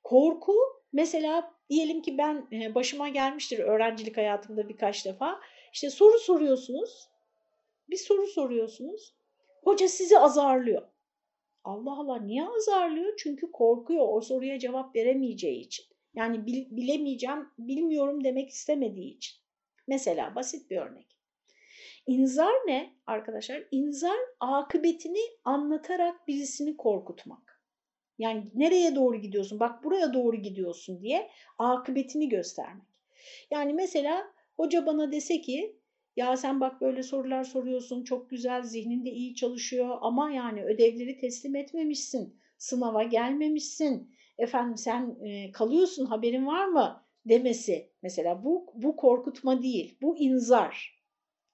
S1: Korku mesela diyelim ki ben e, başıma gelmiştir öğrencilik hayatımda birkaç defa. İşte soru soruyorsunuz. Bir soru soruyorsunuz. Hoca sizi azarlıyor. Allah Allah niye azarlıyor? Çünkü korkuyor o soruya cevap veremeyeceği için. Yani bilemeyeceğim, bilmiyorum demek istemediği için. Mesela basit bir örnek. İnzar ne arkadaşlar? İnzar akıbetini anlatarak birisini korkutmak. Yani nereye doğru gidiyorsun? Bak buraya doğru gidiyorsun diye akıbetini göstermek. Yani mesela hoca bana dese ki ya sen bak böyle sorular soruyorsun çok güzel zihninde iyi çalışıyor ama yani ödevleri teslim etmemişsin. Sınava gelmemişsin. Efendim sen kalıyorsun haberin var mı? Demesi mesela bu, bu korkutma değil, bu inzar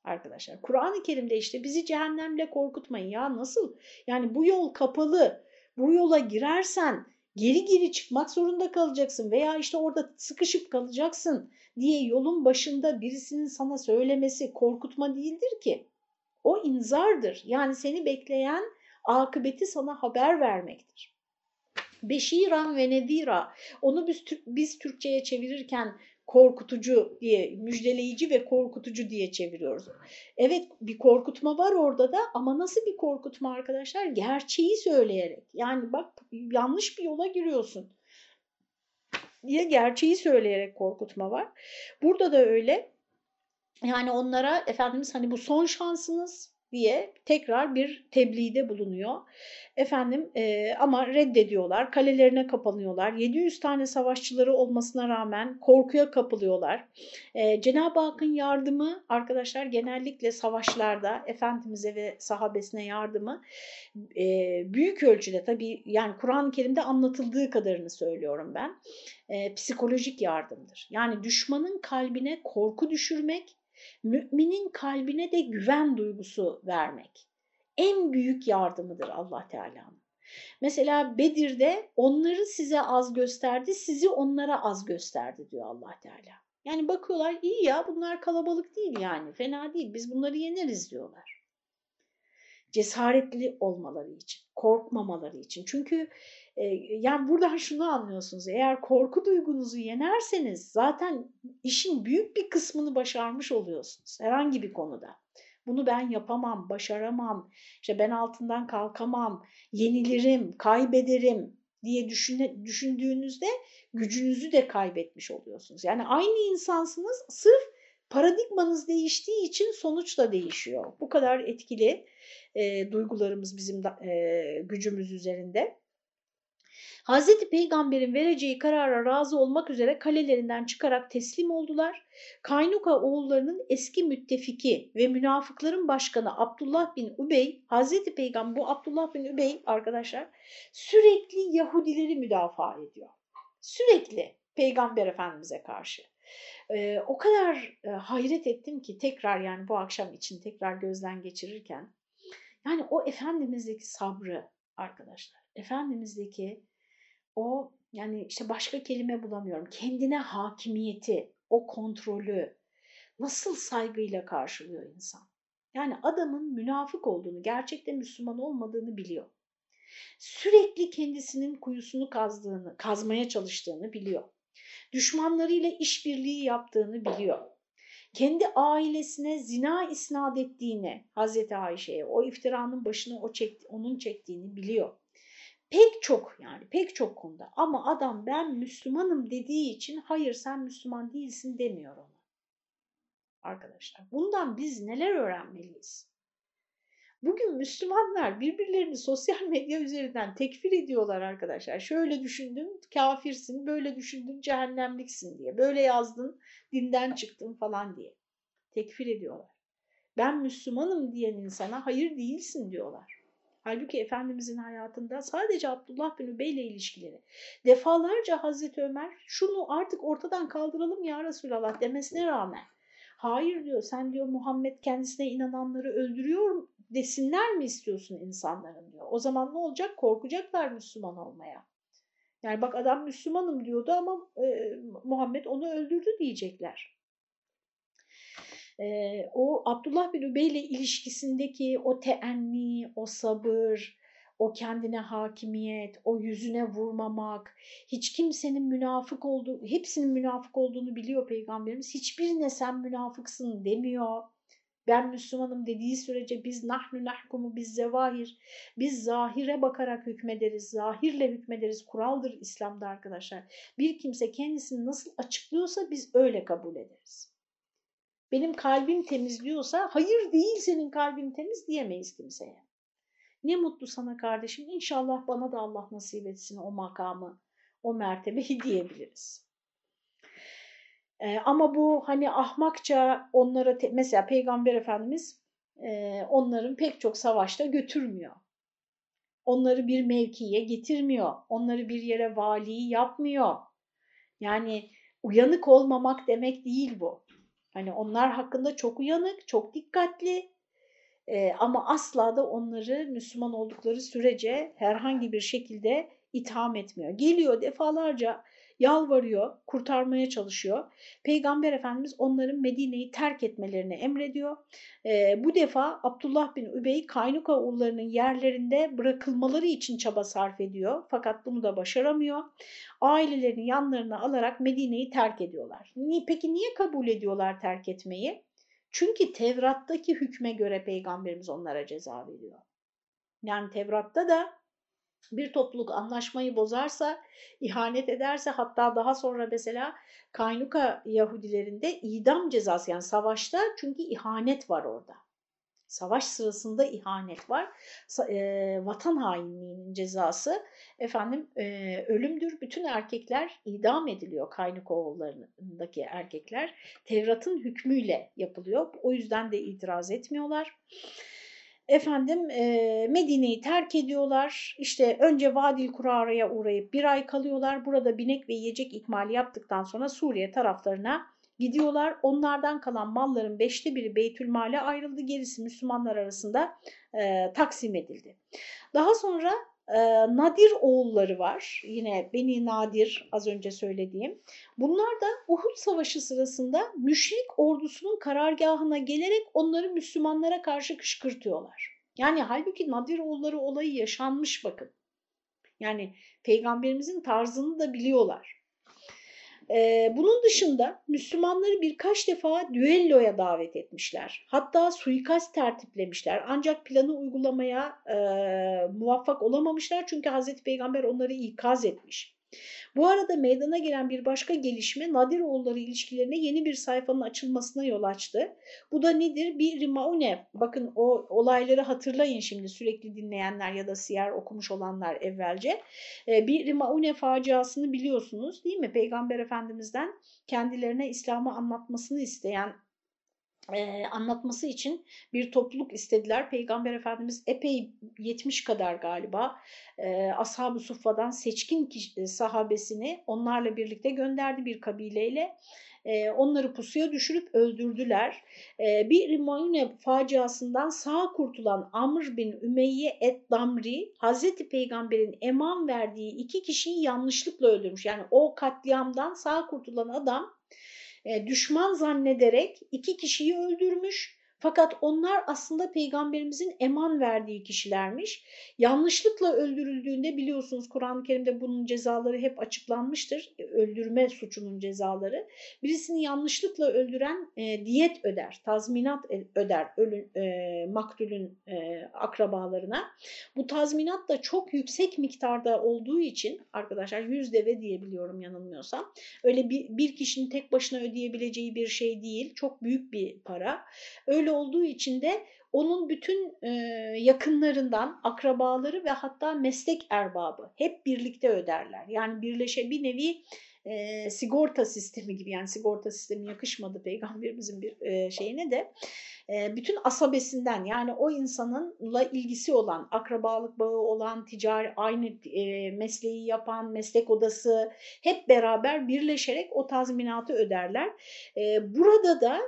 S1: arkadaşlar. Kur'an-ı Kerim'de işte bizi cehennemle korkutmayın ya nasıl? Yani bu yol kapalı, bu yola girersen geri geri çıkmak zorunda kalacaksın veya işte orada sıkışıp kalacaksın diye yolun başında birisinin sana söylemesi korkutma değildir ki. O inzardır. Yani seni bekleyen akıbeti sana haber vermektir. Beşiran ve Nedira onu biz, biz Türkçe'ye çevirirken korkutucu diye, müjdeleyici ve korkutucu diye çeviriyoruz. Evet bir korkutma var orada da ama nasıl bir korkutma arkadaşlar? Gerçeği söyleyerek. Yani bak yanlış bir yola giriyorsun diye gerçeği söyleyerek korkutma var. Burada da öyle. Yani onlara Efendimiz hani bu son şansınız diye tekrar bir tebliğde bulunuyor. Efendim e, ama reddediyorlar, kalelerine kapanıyorlar. 700 tane savaşçıları olmasına rağmen korkuya kapılıyorlar. E, Cenab-ı Hakk'ın yardımı arkadaşlar genellikle savaşlarda Efendimiz'e ve sahabesine yardımı e, büyük ölçüde tabii yani Kur'an-ı Kerim'de anlatıldığı kadarını söylüyorum ben. E, psikolojik yardımdır. Yani düşmanın kalbine korku düşürmek, müminin kalbine de güven duygusu vermek en büyük yardımıdır Allah Teala'nın. Mesela Bedir'de onları size az gösterdi, sizi onlara az gösterdi diyor Allah Teala. Yani bakıyorlar iyi ya bunlar kalabalık değil yani fena değil biz bunları yeneriz diyorlar. Cesaretli olmaları için, korkmamaları için. Çünkü yani buradan şunu anlıyorsunuz eğer korku duygunuzu yenerseniz zaten işin büyük bir kısmını başarmış oluyorsunuz herhangi bir konuda. Bunu ben yapamam, başaramam, işte ben altından kalkamam, yenilirim, kaybederim diye düşüne, düşündüğünüzde gücünüzü de kaybetmiş oluyorsunuz. Yani aynı insansınız sırf paradigmanız değiştiği için sonuç da değişiyor. Bu kadar etkili e, duygularımız bizim e, gücümüz üzerinde. Hazreti Peygamber'in vereceği karara razı olmak üzere kalelerinden çıkarak teslim oldular. Kaynuka oğullarının eski müttefiki ve münafıkların başkanı Abdullah bin Übey, Hazreti Peygamber bu Abdullah bin Übey arkadaşlar sürekli Yahudileri müdafaa ediyor. Sürekli Peygamber Efendimiz'e karşı. Ee, o kadar e, hayret ettim ki tekrar yani bu akşam için tekrar gözden geçirirken yani o Efendimiz'deki sabrı arkadaşlar, Efendimiz'deki o yani işte başka kelime bulamıyorum. Kendine hakimiyeti, o kontrolü nasıl saygıyla karşılıyor insan? Yani adamın münafık olduğunu, gerçekte Müslüman olmadığını biliyor. Sürekli kendisinin kuyusunu kazdığını, kazmaya çalıştığını biliyor. Düşmanlarıyla işbirliği yaptığını biliyor. Kendi ailesine zina isnat ettiğini Hazreti Ayşe'ye, o iftiranın başını o çekti, onun çektiğini biliyor. Pek çok yani pek çok konuda ama adam ben Müslümanım dediği için hayır sen Müslüman değilsin demiyor ona. Arkadaşlar bundan biz neler öğrenmeliyiz? Bugün Müslümanlar birbirlerini sosyal medya üzerinden tekfir ediyorlar arkadaşlar. Şöyle düşündün kafirsin, böyle düşündün cehennemliksin diye. Böyle yazdın dinden çıktın falan diye. Tekfir ediyorlar. Ben Müslümanım diyen insana hayır değilsin diyorlar. Halbuki Efendimizin hayatında sadece Abdullah bin Übey ile ilişkileri. Defalarca Hazreti Ömer şunu artık ortadan kaldıralım ya Resulallah demesine rağmen. Hayır diyor sen diyor Muhammed kendisine inananları öldürüyor desinler mi istiyorsun insanların diyor. O zaman ne olacak? Korkacaklar Müslüman olmaya. Yani bak adam Müslümanım diyordu ama e, Muhammed onu öldürdü diyecekler e, o Abdullah bin Übey ile ilişkisindeki o teenni, o sabır, o kendine hakimiyet, o yüzüne vurmamak, hiç kimsenin münafık olduğu, hepsinin münafık olduğunu biliyor Peygamberimiz. Hiçbirine sen münafıksın demiyor. Ben Müslümanım dediği sürece biz nahnu nahkumu biz zevahir, biz zahire bakarak hükmederiz, zahirle hükmederiz. Kuraldır İslam'da arkadaşlar. Bir kimse kendisini nasıl açıklıyorsa biz öyle kabul ederiz benim kalbim temiz diyorsa hayır değil senin kalbin temiz diyemeyiz kimseye. Ne mutlu sana kardeşim İnşallah bana da Allah nasip etsin o makamı, o mertebeyi diyebiliriz. Ee, ama bu hani ahmakça onlara mesela Peygamber Efendimiz e, onların pek çok savaşta götürmüyor. Onları bir mevkiye getirmiyor. Onları bir yere vali yapmıyor. Yani uyanık olmamak demek değil bu. Hani onlar hakkında çok uyanık, çok dikkatli e, ama asla da onları Müslüman oldukları sürece herhangi bir şekilde itham etmiyor. Geliyor defalarca yalvarıyor, kurtarmaya çalışıyor. Peygamber Efendimiz onların Medine'yi terk etmelerini emrediyor. E, bu defa Abdullah bin Übey Kaynuka oğullarının yerlerinde bırakılmaları için çaba sarf ediyor. Fakat bunu da başaramıyor. Ailelerini yanlarına alarak Medine'yi terk ediyorlar. Peki niye kabul ediyorlar terk etmeyi? Çünkü Tevrat'taki hükme göre Peygamberimiz onlara ceza veriyor. Yani Tevrat'ta da bir topluluk anlaşmayı bozarsa, ihanet ederse hatta daha sonra mesela Kaynuka Yahudilerinde idam cezası yani savaşta çünkü ihanet var orada. Savaş sırasında ihanet var. E, vatan hainliğinin cezası efendim e, ölümdür. Bütün erkekler idam ediliyor Kaynıkoğullarındaki erkekler. Tevrat'ın hükmüyle yapılıyor. O yüzden de itiraz etmiyorlar efendim e, Medine'yi terk ediyorlar. İşte önce Vadil Kurara'ya uğrayıp bir ay kalıyorlar. Burada binek ve yiyecek ikmali yaptıktan sonra Suriye taraflarına gidiyorlar. Onlardan kalan malların beşte biri Beytülmal'e ayrıldı. Gerisi Müslümanlar arasında e, taksim edildi. Daha sonra Nadir oğulları var. Yine Beni Nadir az önce söylediğim. Bunlar da Uhud Savaşı sırasında müşrik ordusunun karargahına gelerek onları Müslümanlara karşı kışkırtıyorlar. Yani halbuki Nadir oğulları olayı yaşanmış bakın. Yani peygamberimizin tarzını da biliyorlar. Ee, bunun dışında Müslümanları birkaç defa düelloya davet etmişler. Hatta suikast tertiplemişler. Ancak planı uygulamaya e, muvaffak olamamışlar çünkü Hazreti Peygamber onları ikaz etmiş. Bu arada meydana gelen bir başka gelişme Nadiroğulları ilişkilerine yeni bir sayfanın açılmasına yol açtı. Bu da nedir? Bir Rimaune. Bakın o olayları hatırlayın şimdi sürekli dinleyenler ya da siyer okumuş olanlar evvelce. Ee, bir Rimaune faciasını biliyorsunuz değil mi? Peygamber Efendimiz'den kendilerine İslam'ı anlatmasını isteyen anlatması için bir topluluk istediler. Peygamber Efendimiz epey 70 kadar galiba e, Ashab-ı Suffa'dan seçkin sahabesini onlarla birlikte gönderdi bir kabileyle. Onları pusuya düşürüp öldürdüler. Bir Rimayune faciasından sağ kurtulan Amr bin Ümeyye et-Damri Hazreti Peygamber'in eman verdiği iki kişiyi yanlışlıkla öldürmüş. Yani o katliamdan sağ kurtulan adam düşman zannederek iki kişiyi öldürmüş fakat onlar aslında peygamberimizin eman verdiği kişilermiş. Yanlışlıkla öldürüldüğünde biliyorsunuz Kur'an-ı Kerim'de bunun cezaları hep açıklanmıştır. Öldürme suçunun cezaları. Birisini yanlışlıkla öldüren e, diyet öder, tazminat e, öder ölün, e, maktulün e, akrabalarına. Bu tazminat da çok yüksek miktarda olduğu için arkadaşlar yüz deve diyebiliyorum yanılmıyorsam. Öyle bir, bir kişinin tek başına ödeyebileceği bir şey değil. Çok büyük bir para. Öyle olduğu için de onun bütün e, yakınlarından, akrabaları ve hatta meslek erbabı hep birlikte öderler. Yani birleşe bir nevi e, sigorta sistemi gibi yani sigorta sistemi yakışmadı peygamberimizin bir e, şeyine de e, bütün asabesinden yani o insanınla ilgisi olan, akrabalık bağı olan, ticari aynı e, mesleği yapan, meslek odası hep beraber birleşerek o tazminatı öderler. E, burada da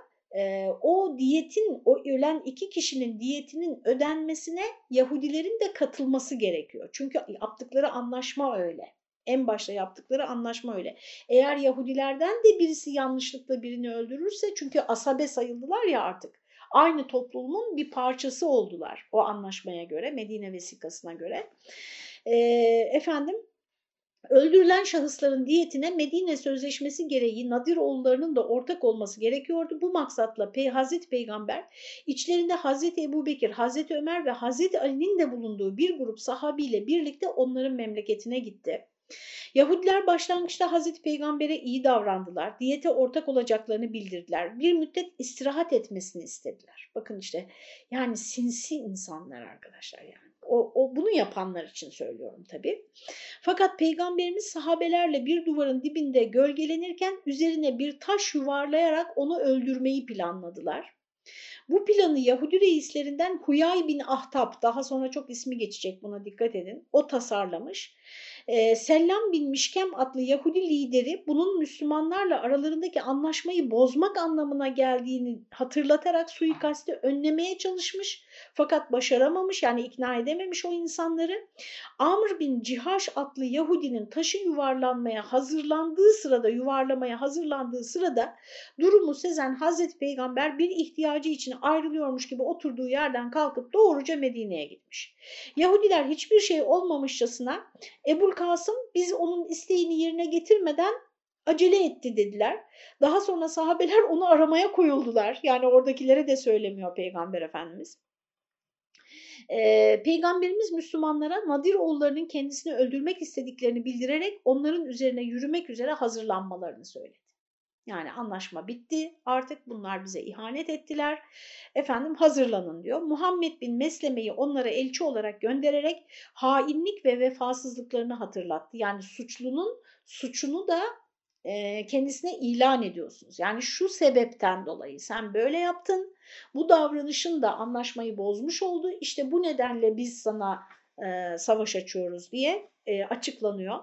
S1: o diyetin, o ölen iki kişinin diyetinin ödenmesine Yahudilerin de katılması gerekiyor. Çünkü yaptıkları anlaşma öyle. En başta yaptıkları anlaşma öyle. Eğer Yahudilerden de birisi yanlışlıkla birini öldürürse çünkü asabe sayıldılar ya artık. Aynı toplumun bir parçası oldular o anlaşmaya göre, Medine vesikasına göre. E, efendim Öldürülen şahısların diyetine Medine Sözleşmesi gereği Nadiroğullarının da ortak olması gerekiyordu. Bu maksatla Pey Hazreti Peygamber içlerinde Hazreti Ebu Bekir, Hazreti Ömer ve Hazreti Ali'nin de bulunduğu bir grup sahabiyle birlikte onların memleketine gitti. Yahudiler başlangıçta Hazreti Peygamber'e iyi davrandılar. Diyete ortak olacaklarını bildirdiler. Bir müddet istirahat etmesini istediler. Bakın işte yani sinsi insanlar arkadaşlar yani. O, o bunu yapanlar için söylüyorum tabii. Fakat peygamberimiz sahabelerle bir duvarın dibinde gölgelenirken üzerine bir taş yuvarlayarak onu öldürmeyi planladılar. Bu planı Yahudi reislerinden Huyay bin Ahtab, daha sonra çok ismi geçecek buna dikkat edin, o tasarlamış e, Sellam bin Mişkem adlı Yahudi lideri bunun Müslümanlarla aralarındaki anlaşmayı bozmak anlamına geldiğini hatırlatarak suikasti önlemeye çalışmış fakat başaramamış yani ikna edememiş o insanları. Amr bin Cihaş adlı Yahudinin taşı yuvarlanmaya hazırlandığı sırada yuvarlamaya hazırlandığı sırada durumu sezen Hazreti Peygamber bir ihtiyacı için ayrılıyormuş gibi oturduğu yerden kalkıp doğruca Medine'ye gitmiş. Yahudiler hiçbir şey olmamışçasına Ebul Kasım biz onun isteğini yerine getirmeden acele etti dediler. Daha sonra sahabeler onu aramaya koyuldular. Yani oradakilere de söylemiyor Peygamber Efendimiz. Ee, Peygamberimiz Müslümanlara Nadir oğullarının kendisini öldürmek istediklerini bildirerek onların üzerine yürümek üzere hazırlanmalarını söyledi. Yani anlaşma bitti artık bunlar bize ihanet ettiler. Efendim hazırlanın diyor. Muhammed bin Mesleme'yi onlara elçi olarak göndererek hainlik ve vefasızlıklarını hatırlattı. Yani suçlunun suçunu da e, kendisine ilan ediyorsunuz. Yani şu sebepten dolayı sen böyle yaptın. Bu davranışın da anlaşmayı bozmuş oldu. İşte bu nedenle biz sana e, savaş açıyoruz diye e, açıklanıyor.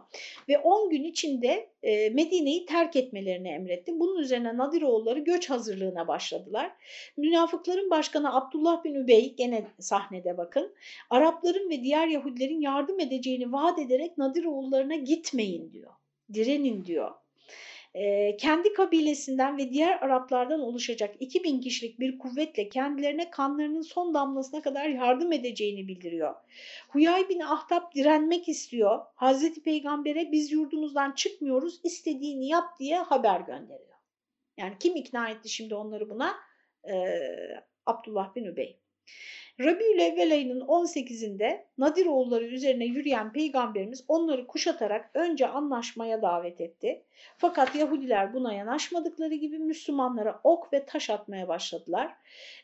S1: Ve 10 gün içinde e, Medine'yi terk etmelerini emretti. Bunun üzerine Nadiroğulları göç hazırlığına başladılar. Münafıkların başkanı Abdullah bin Übey gene sahnede bakın. Arapların ve diğer Yahudilerin yardım edeceğini vaat ederek Nadiroğullarına gitmeyin diyor. Direnin diyor e, kendi kabilesinden ve diğer Araplardan oluşacak 2000 kişilik bir kuvvetle kendilerine kanlarının son damlasına kadar yardım edeceğini bildiriyor. Huyay bin Ahtap direnmek istiyor. Hazreti Peygamber'e biz yurdumuzdan çıkmıyoruz istediğini yap diye haber gönderiyor. Yani kim ikna etti şimdi onları buna? Ee, Abdullah bin Übey. Rabiül Evvel ayının 18'inde Nadiroğulları üzerine yürüyen peygamberimiz onları kuşatarak önce anlaşmaya davet etti. Fakat Yahudiler buna yanaşmadıkları gibi Müslümanlara ok ve taş atmaya başladılar.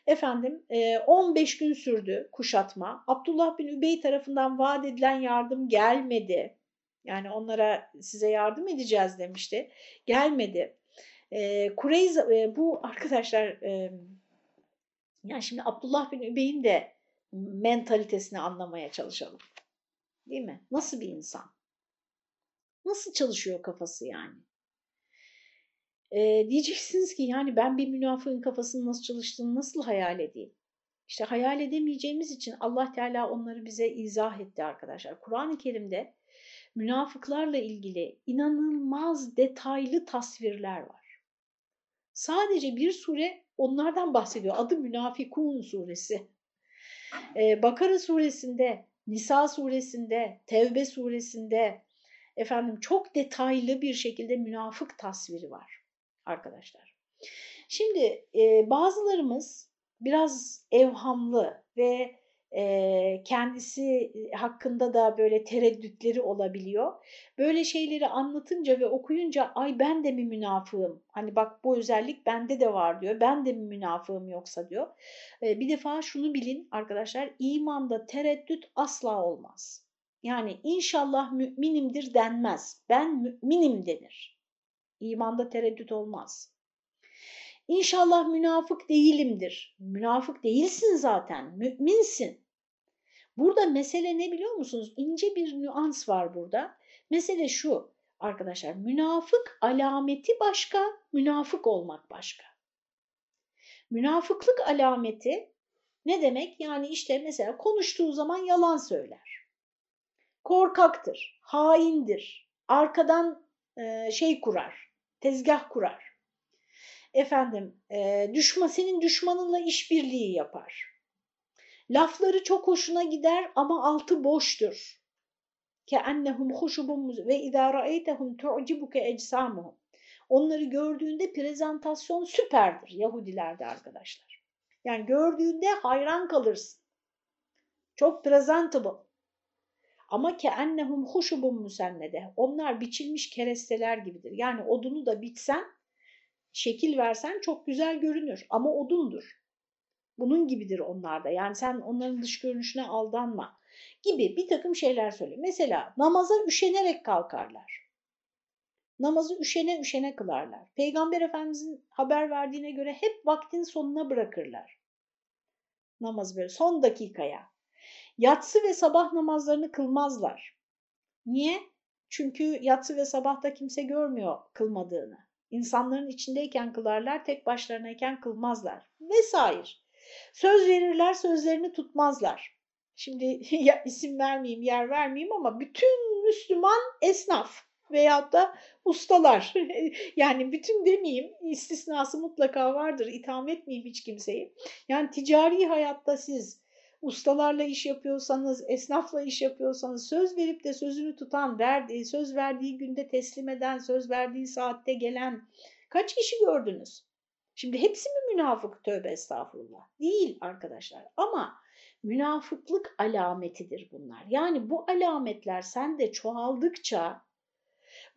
S1: Efendim 15 e, gün sürdü kuşatma. Abdullah bin Übey tarafından vaat edilen yardım gelmedi. Yani onlara size yardım edeceğiz demişti. Gelmedi. E, Kureyza e, bu arkadaşlar yani şimdi Abdullah bin Übey'in de mentalitesini anlamaya çalışalım. Değil mi? Nasıl bir insan? Nasıl çalışıyor kafası yani? Ee, diyeceksiniz ki yani ben bir münafığın kafasının nasıl çalıştığını nasıl hayal edeyim? İşte hayal edemeyeceğimiz için Allah Teala onları bize izah etti arkadaşlar. Kur'an-ı Kerim'de münafıklarla ilgili inanılmaz detaylı tasvirler var. Sadece bir sure onlardan bahsediyor. Adı Münafikun suresi. Ee, Bakara suresinde, Nisa suresinde, Tevbe suresinde efendim çok detaylı bir şekilde münafık tasviri var arkadaşlar. Şimdi e, bazılarımız biraz evhamlı ve e, kendisi hakkında da böyle tereddütleri olabiliyor. Böyle şeyleri anlatınca ve okuyunca ay ben de mi münafığım? Hani bak bu özellik bende de var diyor. Ben de mi münafığım yoksa diyor. E, bir defa şunu bilin arkadaşlar imanda tereddüt asla olmaz. Yani inşallah müminimdir denmez. Ben müminim denir. İmanda tereddüt olmaz. İnşallah münafık değilimdir. Münafık değilsin zaten, müminsin. Burada mesele ne biliyor musunuz? İnce bir nüans var burada. Mesele şu arkadaşlar, münafık alameti başka, münafık olmak başka. Münafıklık alameti ne demek? Yani işte mesela konuştuğu zaman yalan söyler. Korkaktır, haindir, arkadan şey kurar, tezgah kurar efendim e, düşman senin düşmanınla işbirliği yapar. Lafları çok hoşuna gider ama altı boştur. Keannehum huşubun ve izâ ra'eytehum tu'cibuke ecsamuhum. Onları gördüğünde prezentasyon süperdir Yahudilerde arkadaşlar. Yani gördüğünde hayran kalırsın. Çok presentable. Ama ke ennehum huşubun musennede. Onlar biçilmiş keresteler gibidir. Yani odunu da bitsen şekil versen çok güzel görünür ama odundur. Bunun gibidir onlarda. Yani sen onların dış görünüşüne aldanma gibi bir takım şeyler söylüyor. Mesela namaza üşenerek kalkarlar. Namazı üşene üşene kılarlar. Peygamber Efendimizin haber verdiğine göre hep vaktin sonuna bırakırlar. Namazı böyle son dakikaya. Yatsı ve sabah namazlarını kılmazlar. Niye? Çünkü yatsı ve sabahta kimse görmüyor kılmadığını. İnsanların içindeyken kılarlar, tek başlarınayken kılmazlar vesaire. Söz verirler, sözlerini tutmazlar. Şimdi ya, isim vermeyeyim, yer vermeyeyim ama bütün Müslüman esnaf veyahut da ustalar yani bütün demeyeyim istisnası mutlaka vardır itham etmeyeyim hiç kimseyi. Yani ticari hayatta siz ustalarla iş yapıyorsanız, esnafla iş yapıyorsanız söz verip de sözünü tutan, verdiği, söz verdiği günde teslim eden, söz verdiği saatte gelen kaç kişi gördünüz? Şimdi hepsi mi münafık? Tövbe estağfurullah. Değil arkadaşlar ama münafıklık alametidir bunlar. Yani bu alametler sende çoğaldıkça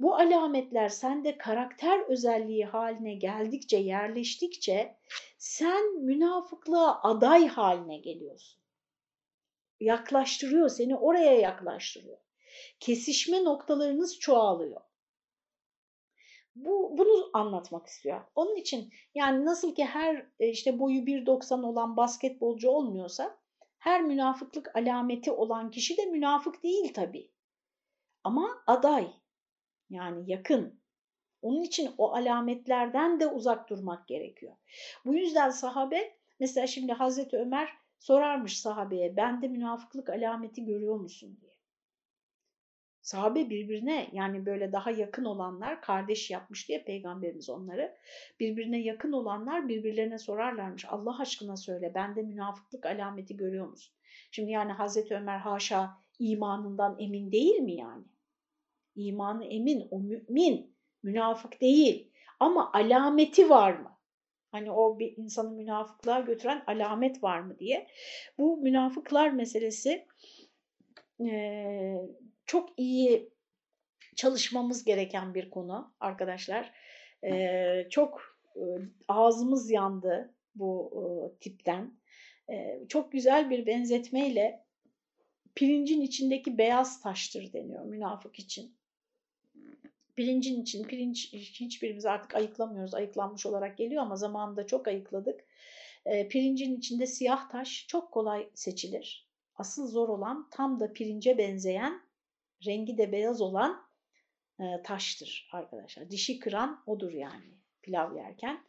S1: Bu alametler sende karakter özelliği haline geldikçe, yerleştikçe sen münafıklığa aday haline geliyorsun. Yaklaştırıyor, seni oraya yaklaştırıyor. Kesişme noktalarınız çoğalıyor. Bu, bunu anlatmak istiyor. Onun için yani nasıl ki her e, işte boyu 1.90 olan basketbolcu olmuyorsa her münafıklık alameti olan kişi de münafık değil tabii. Ama aday yani yakın. Onun için o alametlerden de uzak durmak gerekiyor. Bu yüzden sahabe mesela şimdi Hazreti Ömer sorarmış sahabeye bende münafıklık alameti görüyor musun diye. Sahabe birbirine yani böyle daha yakın olanlar kardeş yapmış diye peygamberimiz onları birbirine yakın olanlar birbirlerine sorarlarmış. Allah aşkına söyle bende münafıklık alameti görüyor musun? Şimdi yani Hazreti Ömer haşa imanından emin değil mi yani? İmanı emin, o mümin, münafık değil. Ama alameti var mı? Hani o bir insanı münafıklığa götüren alamet var mı diye. Bu münafıklar meselesi e, çok iyi çalışmamız gereken bir konu arkadaşlar. E, çok e, ağzımız yandı bu e, tipten. E, çok güzel bir benzetmeyle pirincin içindeki beyaz taştır deniyor münafık için. Pirincin için, pirinç hiçbirimiz artık ayıklamıyoruz, ayıklanmış olarak geliyor ama zamanında çok ayıkladık. E, pirincin içinde siyah taş çok kolay seçilir. Asıl zor olan tam da pirince benzeyen, rengi de beyaz olan e, taştır arkadaşlar. Dişi kıran odur yani pilav yerken.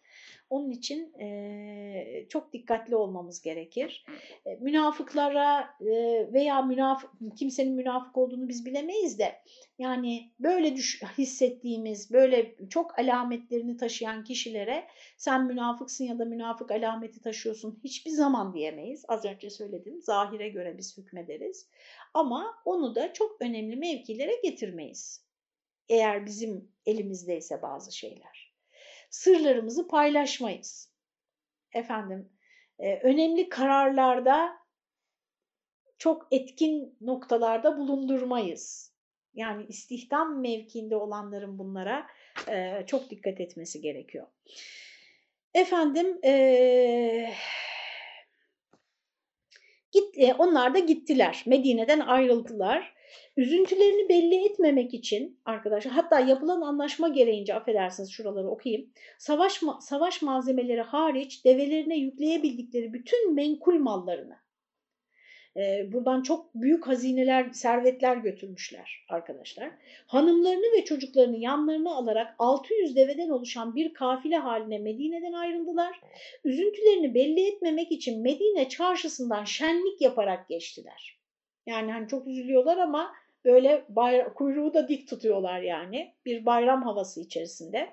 S1: Onun için e, çok dikkatli olmamız gerekir. E, münafıklara e, veya münafık, kimsenin münafık olduğunu biz bilemeyiz de yani böyle düş, hissettiğimiz, böyle çok alametlerini taşıyan kişilere sen münafıksın ya da münafık alameti taşıyorsun hiçbir zaman diyemeyiz. Az önce söyledim, zahire göre biz hükmederiz. Ama onu da çok önemli mevkilere getirmeyiz. Eğer bizim elimizdeyse bazı şeyler sırlarımızı paylaşmayız. Efendim, e, önemli kararlarda çok etkin noktalarda bulundurmayız. Yani istihdam mevkiinde olanların bunlara e, çok dikkat etmesi gerekiyor. Efendim, e, git, e, onlar da gittiler. Medine'den ayrıldılar. Üzüntülerini belli etmemek için arkadaşlar hatta yapılan anlaşma gereğince affedersiniz şuraları okuyayım. Savaş, savaş malzemeleri hariç develerine yükleyebildikleri bütün menkul mallarını buradan çok büyük hazineler, servetler götürmüşler arkadaşlar. Hanımlarını ve çocuklarını yanlarına alarak 600 deveden oluşan bir kafile haline Medine'den ayrıldılar. Üzüntülerini belli etmemek için Medine çarşısından şenlik yaparak geçtiler. Yani hani çok üzülüyorlar ama böyle kuyruğu da dik tutuyorlar yani bir bayram havası içerisinde.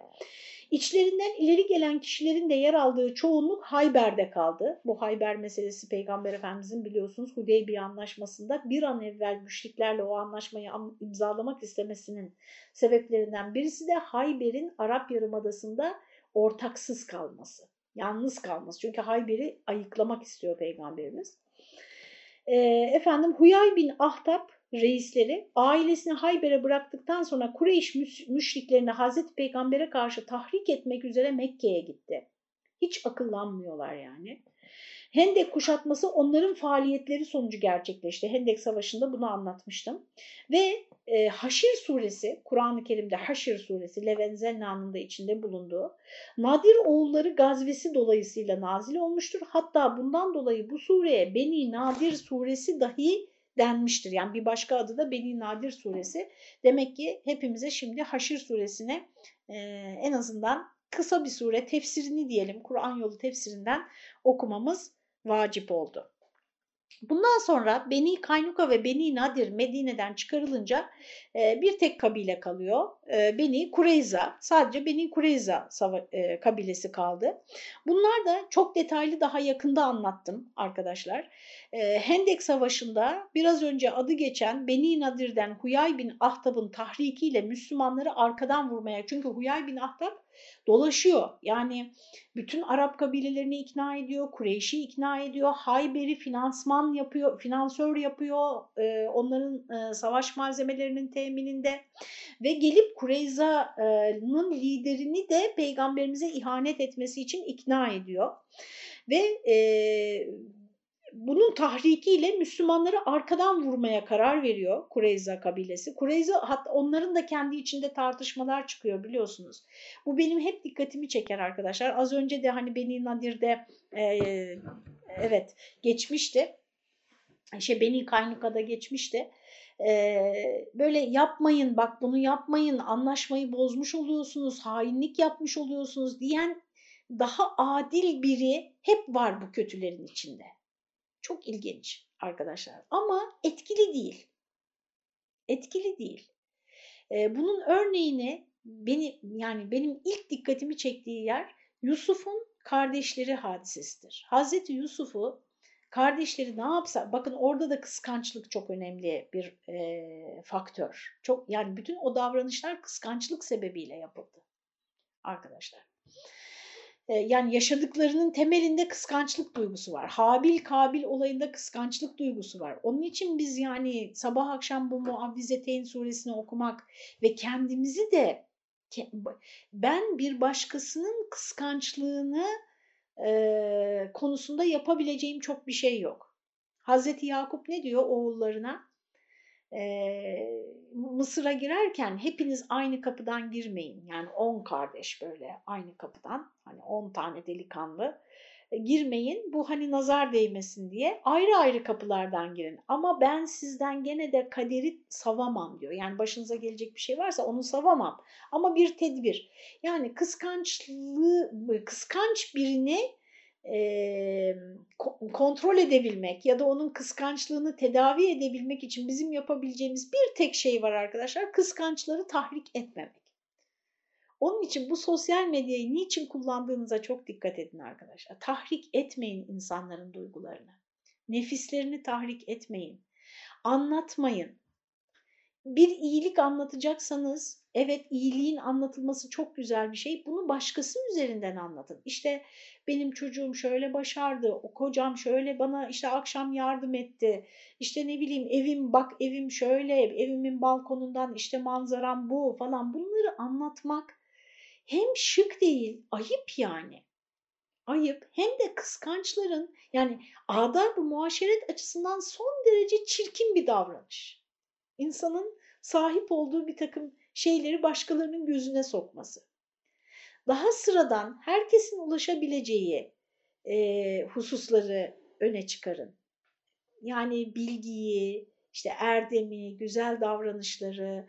S1: İçlerinden ileri gelen kişilerin de yer aldığı çoğunluk Hayber'de kaldı. Bu Hayber meselesi Peygamber Efendimizin biliyorsunuz Hudeybiye anlaşmasında bir an evvel müşriklerle o anlaşmayı imzalamak istemesinin sebeplerinden birisi de Hayber'in Arap Yarımadası'nda ortaksız kalması. Yalnız kalması. Çünkü Hayber'i ayıklamak istiyor Peygamberimiz. E, efendim Huyay bin Ahtap reisleri ailesini Hayber'e bıraktıktan sonra Kureyş müşriklerini Hazreti Peygamber'e karşı tahrik etmek üzere Mekke'ye gitti. Hiç akıllanmıyorlar yani. Hendek kuşatması onların faaliyetleri sonucu gerçekleşti. Hendek Savaşı'nda bunu anlatmıştım. Ve e, Haşir suresi, Kur'an-ı Kerim'de Haşir suresi, Levenzenna'nın da içinde bulunduğu Nadir oğulları gazvesi dolayısıyla nazil olmuştur. Hatta bundan dolayı bu sureye Beni Nadir suresi dahi denmiştir. Yani bir başka adı da Beni Nadir suresi. Demek ki hepimize şimdi Haşir suresine e, en azından kısa bir sure tefsirini diyelim Kur'an yolu tefsirinden okumamız vacip oldu. Bundan sonra Beni Kaynuka ve Beni Nadir Medine'den çıkarılınca e, bir tek kabile kalıyor. E, Beni Kureyza, sadece Beni Kureyza e, kabilesi kaldı. Bunlar da çok detaylı daha yakında anlattım arkadaşlar. Hendek Savaşı'nda biraz önce adı geçen Beni Nadir'den Huyay bin Ahtab'ın tahrikiyle Müslümanları arkadan vurmaya, çünkü Huyay bin Ahtab Dolaşıyor. Yani bütün Arap kabilelerini ikna ediyor, Kureyş'i ikna ediyor, Hayber'i finansman yapıyor, finansör yapıyor, e, onların e, savaş malzemelerinin temininde ve gelip Kureyza'nın liderini de peygamberimize ihanet etmesi için ikna ediyor. Ve e, bunun tahrikiyle Müslümanları arkadan vurmaya karar veriyor Kureyza kabilesi. Kureyza hatta onların da kendi içinde tartışmalar çıkıyor biliyorsunuz. Bu benim hep dikkatimi çeker arkadaşlar. Az önce de hani Beni Nadir'de e, evet geçmişti. Şey Beni Kaynuka'da geçmişti. Ee, böyle yapmayın bak bunu yapmayın anlaşmayı bozmuş oluyorsunuz hainlik yapmış oluyorsunuz diyen daha adil biri hep var bu kötülerin içinde. Çok ilginç arkadaşlar ama etkili değil. Etkili değil. Ee, bunun örneğini beni yani benim ilk dikkatimi çektiği yer Yusuf'un kardeşleri hadisesidir. Hazreti Yusuf'u kardeşleri ne yapsa bakın orada da kıskançlık çok önemli bir e, faktör. Çok yani bütün o davranışlar kıskançlık sebebiyle yapıldı arkadaşlar. E, yani yaşadıklarının temelinde kıskançlık duygusu var. Habil Kabil olayında kıskançlık duygusu var. Onun için biz yani sabah akşam bu Muavvizeteyn suresini okumak ve kendimizi de ben bir başkasının kıskançlığını e, konusunda yapabileceğim çok bir şey yok. Hazreti Yakup ne diyor oğullarına? E, Mısır'a girerken hepiniz aynı kapıdan girmeyin. Yani on kardeş böyle aynı kapıdan hani on tane delikanlı e, girmeyin. Bu hani nazar değmesin diye ayrı ayrı kapılardan girin. Ama ben sizden gene de kaderi savamam diyor. Yani başınıza gelecek bir şey varsa onu savamam. Ama bir tedbir. Yani kıskançlığı, kıskanç birini e, kontrol edebilmek ya da onun kıskançlığını tedavi edebilmek için bizim yapabileceğimiz bir tek şey var arkadaşlar. Kıskançları tahrik etmemek. Onun için bu sosyal medyayı niçin kullandığınıza çok dikkat edin arkadaşlar. Tahrik etmeyin insanların duygularını. Nefislerini tahrik etmeyin. Anlatmayın. Bir iyilik anlatacaksanız evet iyiliğin anlatılması çok güzel bir şey. Bunu başkası üzerinden anlatın. İşte benim çocuğum şöyle başardı, o kocam şöyle bana işte akşam yardım etti. İşte ne bileyim evim bak evim şöyle, evimin balkonundan işte manzaram bu falan bunları anlatmak hem şık değil, ayıp yani. Ayıp hem de kıskançların yani adab bu muaşeret açısından son derece çirkin bir davranış. İnsanın sahip olduğu bir takım şeyleri başkalarının gözüne sokması. Daha sıradan herkesin ulaşabileceği e, hususları öne çıkarın. Yani bilgiyi, işte erdemi, güzel davranışları,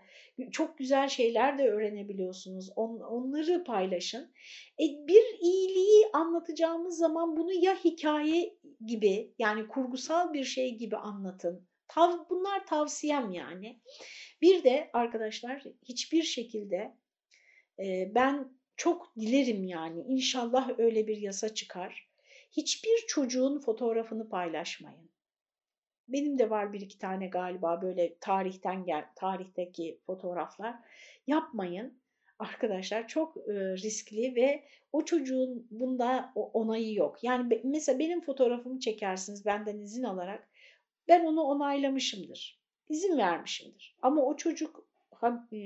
S1: çok güzel şeyler de öğrenebiliyorsunuz. On, onları paylaşın. E, bir iyiliği anlatacağımız zaman bunu ya hikaye gibi yani kurgusal bir şey gibi anlatın. Tav, bunlar tavsiyem yani. Bir de arkadaşlar hiçbir şekilde e, ben çok dilerim yani inşallah öyle bir yasa çıkar. Hiçbir çocuğun fotoğrafını paylaşmayın. Benim de var bir iki tane galiba böyle tarihten gel tarihteki fotoğraflar. Yapmayın arkadaşlar çok e, riskli ve o çocuğun bunda onayı yok. Yani mesela benim fotoğrafımı çekersiniz benden izin alarak ben onu onaylamışımdır. İzin vermişimdir. Ama o çocuk e,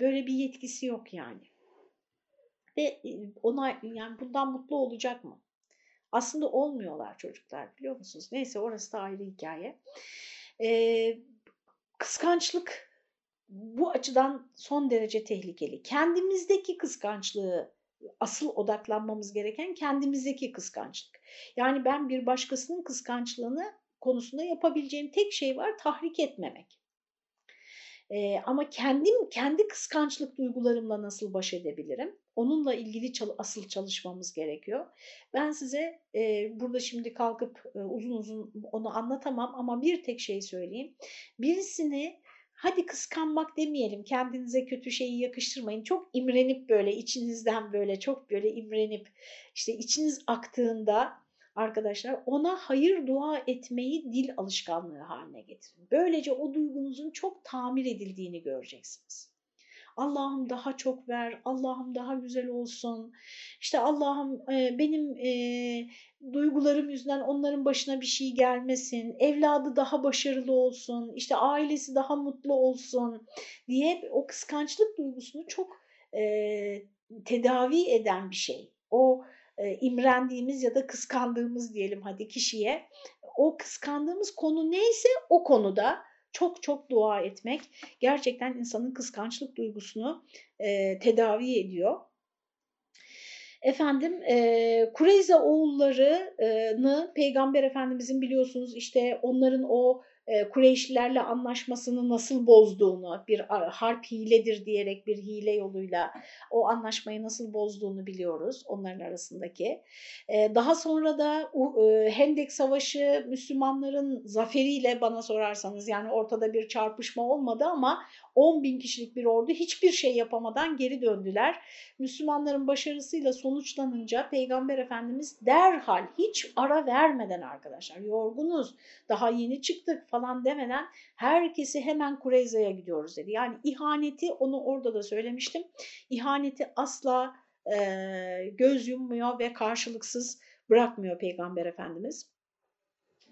S1: böyle bir yetkisi yok yani. Ve e, ona yani bundan mutlu olacak mı? Aslında olmuyorlar çocuklar biliyor musunuz? Neyse orası da ayrı hikaye. Ee, kıskançlık bu açıdan son derece tehlikeli. Kendimizdeki kıskançlığı asıl odaklanmamız gereken kendimizdeki kıskançlık. Yani ben bir başkasının kıskançlığını konusunda yapabileceğim tek şey var tahrik etmemek. Ee, ama kendim kendi kıskançlık duygularımla nasıl baş edebilirim? Onunla ilgili çal asıl çalışmamız gerekiyor. Ben size e, burada şimdi kalkıp e, uzun uzun onu anlatamam ama bir tek şey söyleyeyim. Birisini hadi kıskanmak demeyelim kendinize kötü şeyi yakıştırmayın. Çok imrenip böyle içinizden böyle çok böyle imrenip işte içiniz aktığında arkadaşlar ona hayır dua etmeyi dil alışkanlığı haline getirin. Böylece o duygunuzun çok tamir edildiğini göreceksiniz. Allah'ım daha çok ver, Allah'ım daha güzel olsun. İşte Allah'ım e, benim e, duygularım yüzünden onların başına bir şey gelmesin, evladı daha başarılı olsun, işte ailesi daha mutlu olsun diye o kıskançlık duygusunu çok e, tedavi eden bir şey. O e, imrendiğimiz ya da kıskandığımız diyelim hadi kişiye o kıskandığımız konu neyse o konuda çok çok dua etmek gerçekten insanın kıskançlık duygusunu e, tedavi ediyor. Efendim e, Kureyza oğullarını Peygamber Efendimizin biliyorsunuz işte onların o Kureyşlilerle anlaşmasını nasıl bozduğunu, bir harp hiledir diyerek bir hile yoluyla o anlaşmayı nasıl bozduğunu biliyoruz onların arasındaki. E, daha sonra da e, Hendek Savaşı Müslümanların zaferiyle bana sorarsanız yani ortada bir çarpışma olmadı ama 10 bin kişilik bir ordu hiçbir şey yapamadan geri döndüler. Müslümanların başarısıyla sonuçlanınca Peygamber Efendimiz derhal hiç ara vermeden arkadaşlar yorgunuz daha yeni çıktık falan demeden herkesi hemen Kureyza'ya gidiyoruz dedi. Yani ihaneti onu orada da söylemiştim. İhaneti asla e, göz yummuyor ve karşılıksız bırakmıyor Peygamber Efendimiz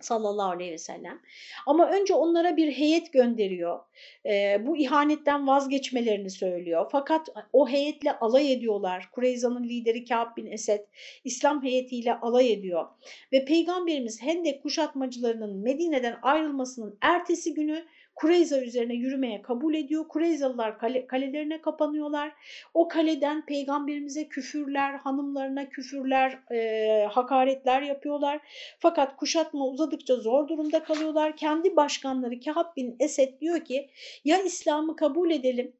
S1: sallallahu aleyhi ve sellem. Ama önce onlara bir heyet gönderiyor. E, bu ihanetten vazgeçmelerini söylüyor. Fakat o heyetle alay ediyorlar. Kureyza'nın lideri Kâb bin Esed İslam heyetiyle alay ediyor. Ve Peygamberimiz Hendek kuşatmacılarının Medine'den ayrılmasının ertesi günü Kureyza üzerine yürümeye kabul ediyor. Kureyzalılar kale, kalelerine kapanıyorlar. O kaleden peygamberimize küfürler, hanımlarına küfürler, e, hakaretler yapıyorlar. Fakat kuşatma uzadıkça zor durumda kalıyorlar. Kendi başkanları Kehab bin Esed diyor ki ya İslam'ı kabul edelim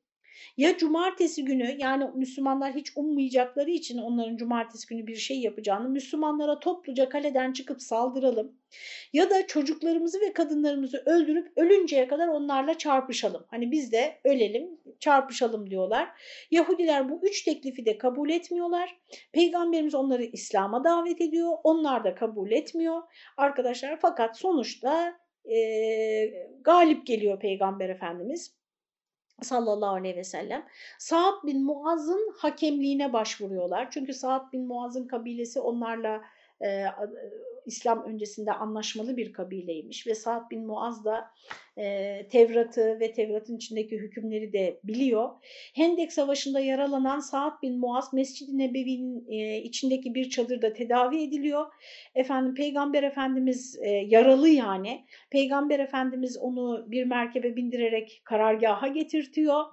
S1: ya cumartesi günü yani Müslümanlar hiç ummayacakları için onların cumartesi günü bir şey yapacağını Müslümanlara topluca kaleden çıkıp saldıralım. Ya da çocuklarımızı ve kadınlarımızı öldürüp ölünceye kadar onlarla çarpışalım. Hani biz de ölelim, çarpışalım diyorlar. Yahudiler bu üç teklifi de kabul etmiyorlar. Peygamberimiz onları İslam'a davet ediyor. Onlar da kabul etmiyor arkadaşlar. Fakat sonuçta e, galip geliyor Peygamber Efendimiz sallallahu aleyhi ve sellem. Sa'd bin Muaz'ın hakemliğine başvuruyorlar. Çünkü Sa'd bin Muaz'ın kabilesi onlarla e, İslam öncesinde anlaşmalı bir kabileymiş ve Sa'd bin Muaz da e, Tevrat'ı ve Tevrat'ın içindeki hükümleri de biliyor. Hendek Savaşı'nda yaralanan Sa'd bin Muaz Mescid-i Nebevi'nin e, içindeki bir çadırda tedavi ediliyor. Efendim Peygamber Efendimiz e, yaralı yani. Peygamber Efendimiz onu bir merkebe bindirerek karargaha getirtiyor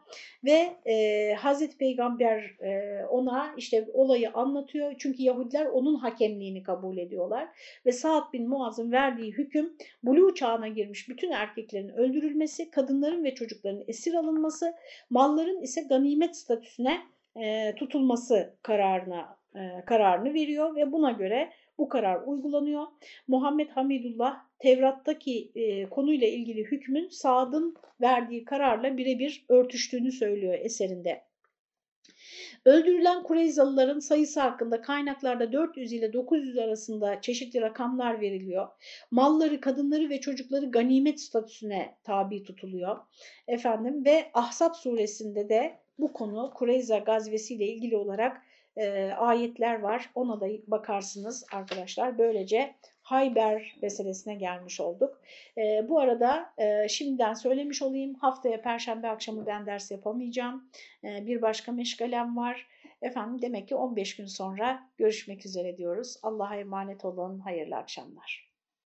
S1: ve e, Hazreti Peygamber e, ona işte olayı anlatıyor. Çünkü Yahudiler onun hakemliğini kabul ediyorlar ve Sa'd bin Muaz'ın verdiği hüküm Bulu çağına girmiş bütün erkeklerin öldürülmesi, kadınların ve çocukların esir alınması, malların ise ganimet statüsüne e, tutulması kararına e, kararını veriyor ve buna göre bu karar uygulanıyor. Muhammed Hamidullah Tevrat'taki e, konuyla ilgili hükmün Sad'ın verdiği kararla birebir örtüştüğünü söylüyor eserinde. Öldürülen Kureyzalıların sayısı hakkında kaynaklarda 400 ile 900 arasında çeşitli rakamlar veriliyor. Malları, kadınları ve çocukları ganimet statüsüne tabi tutuluyor. Efendim ve Ahzab suresinde de bu konu Kureyza gazvesiyle ilgili olarak e, ayetler var. Ona da bakarsınız arkadaşlar. Böylece Hayber meselesine gelmiş olduk. E, bu arada e, şimdiden söylemiş olayım haftaya perşembe akşamı ben ders yapamayacağım. E, bir başka meşgalem var. Efendim demek ki 15 gün sonra görüşmek üzere diyoruz. Allah'a emanet olun. Hayırlı akşamlar.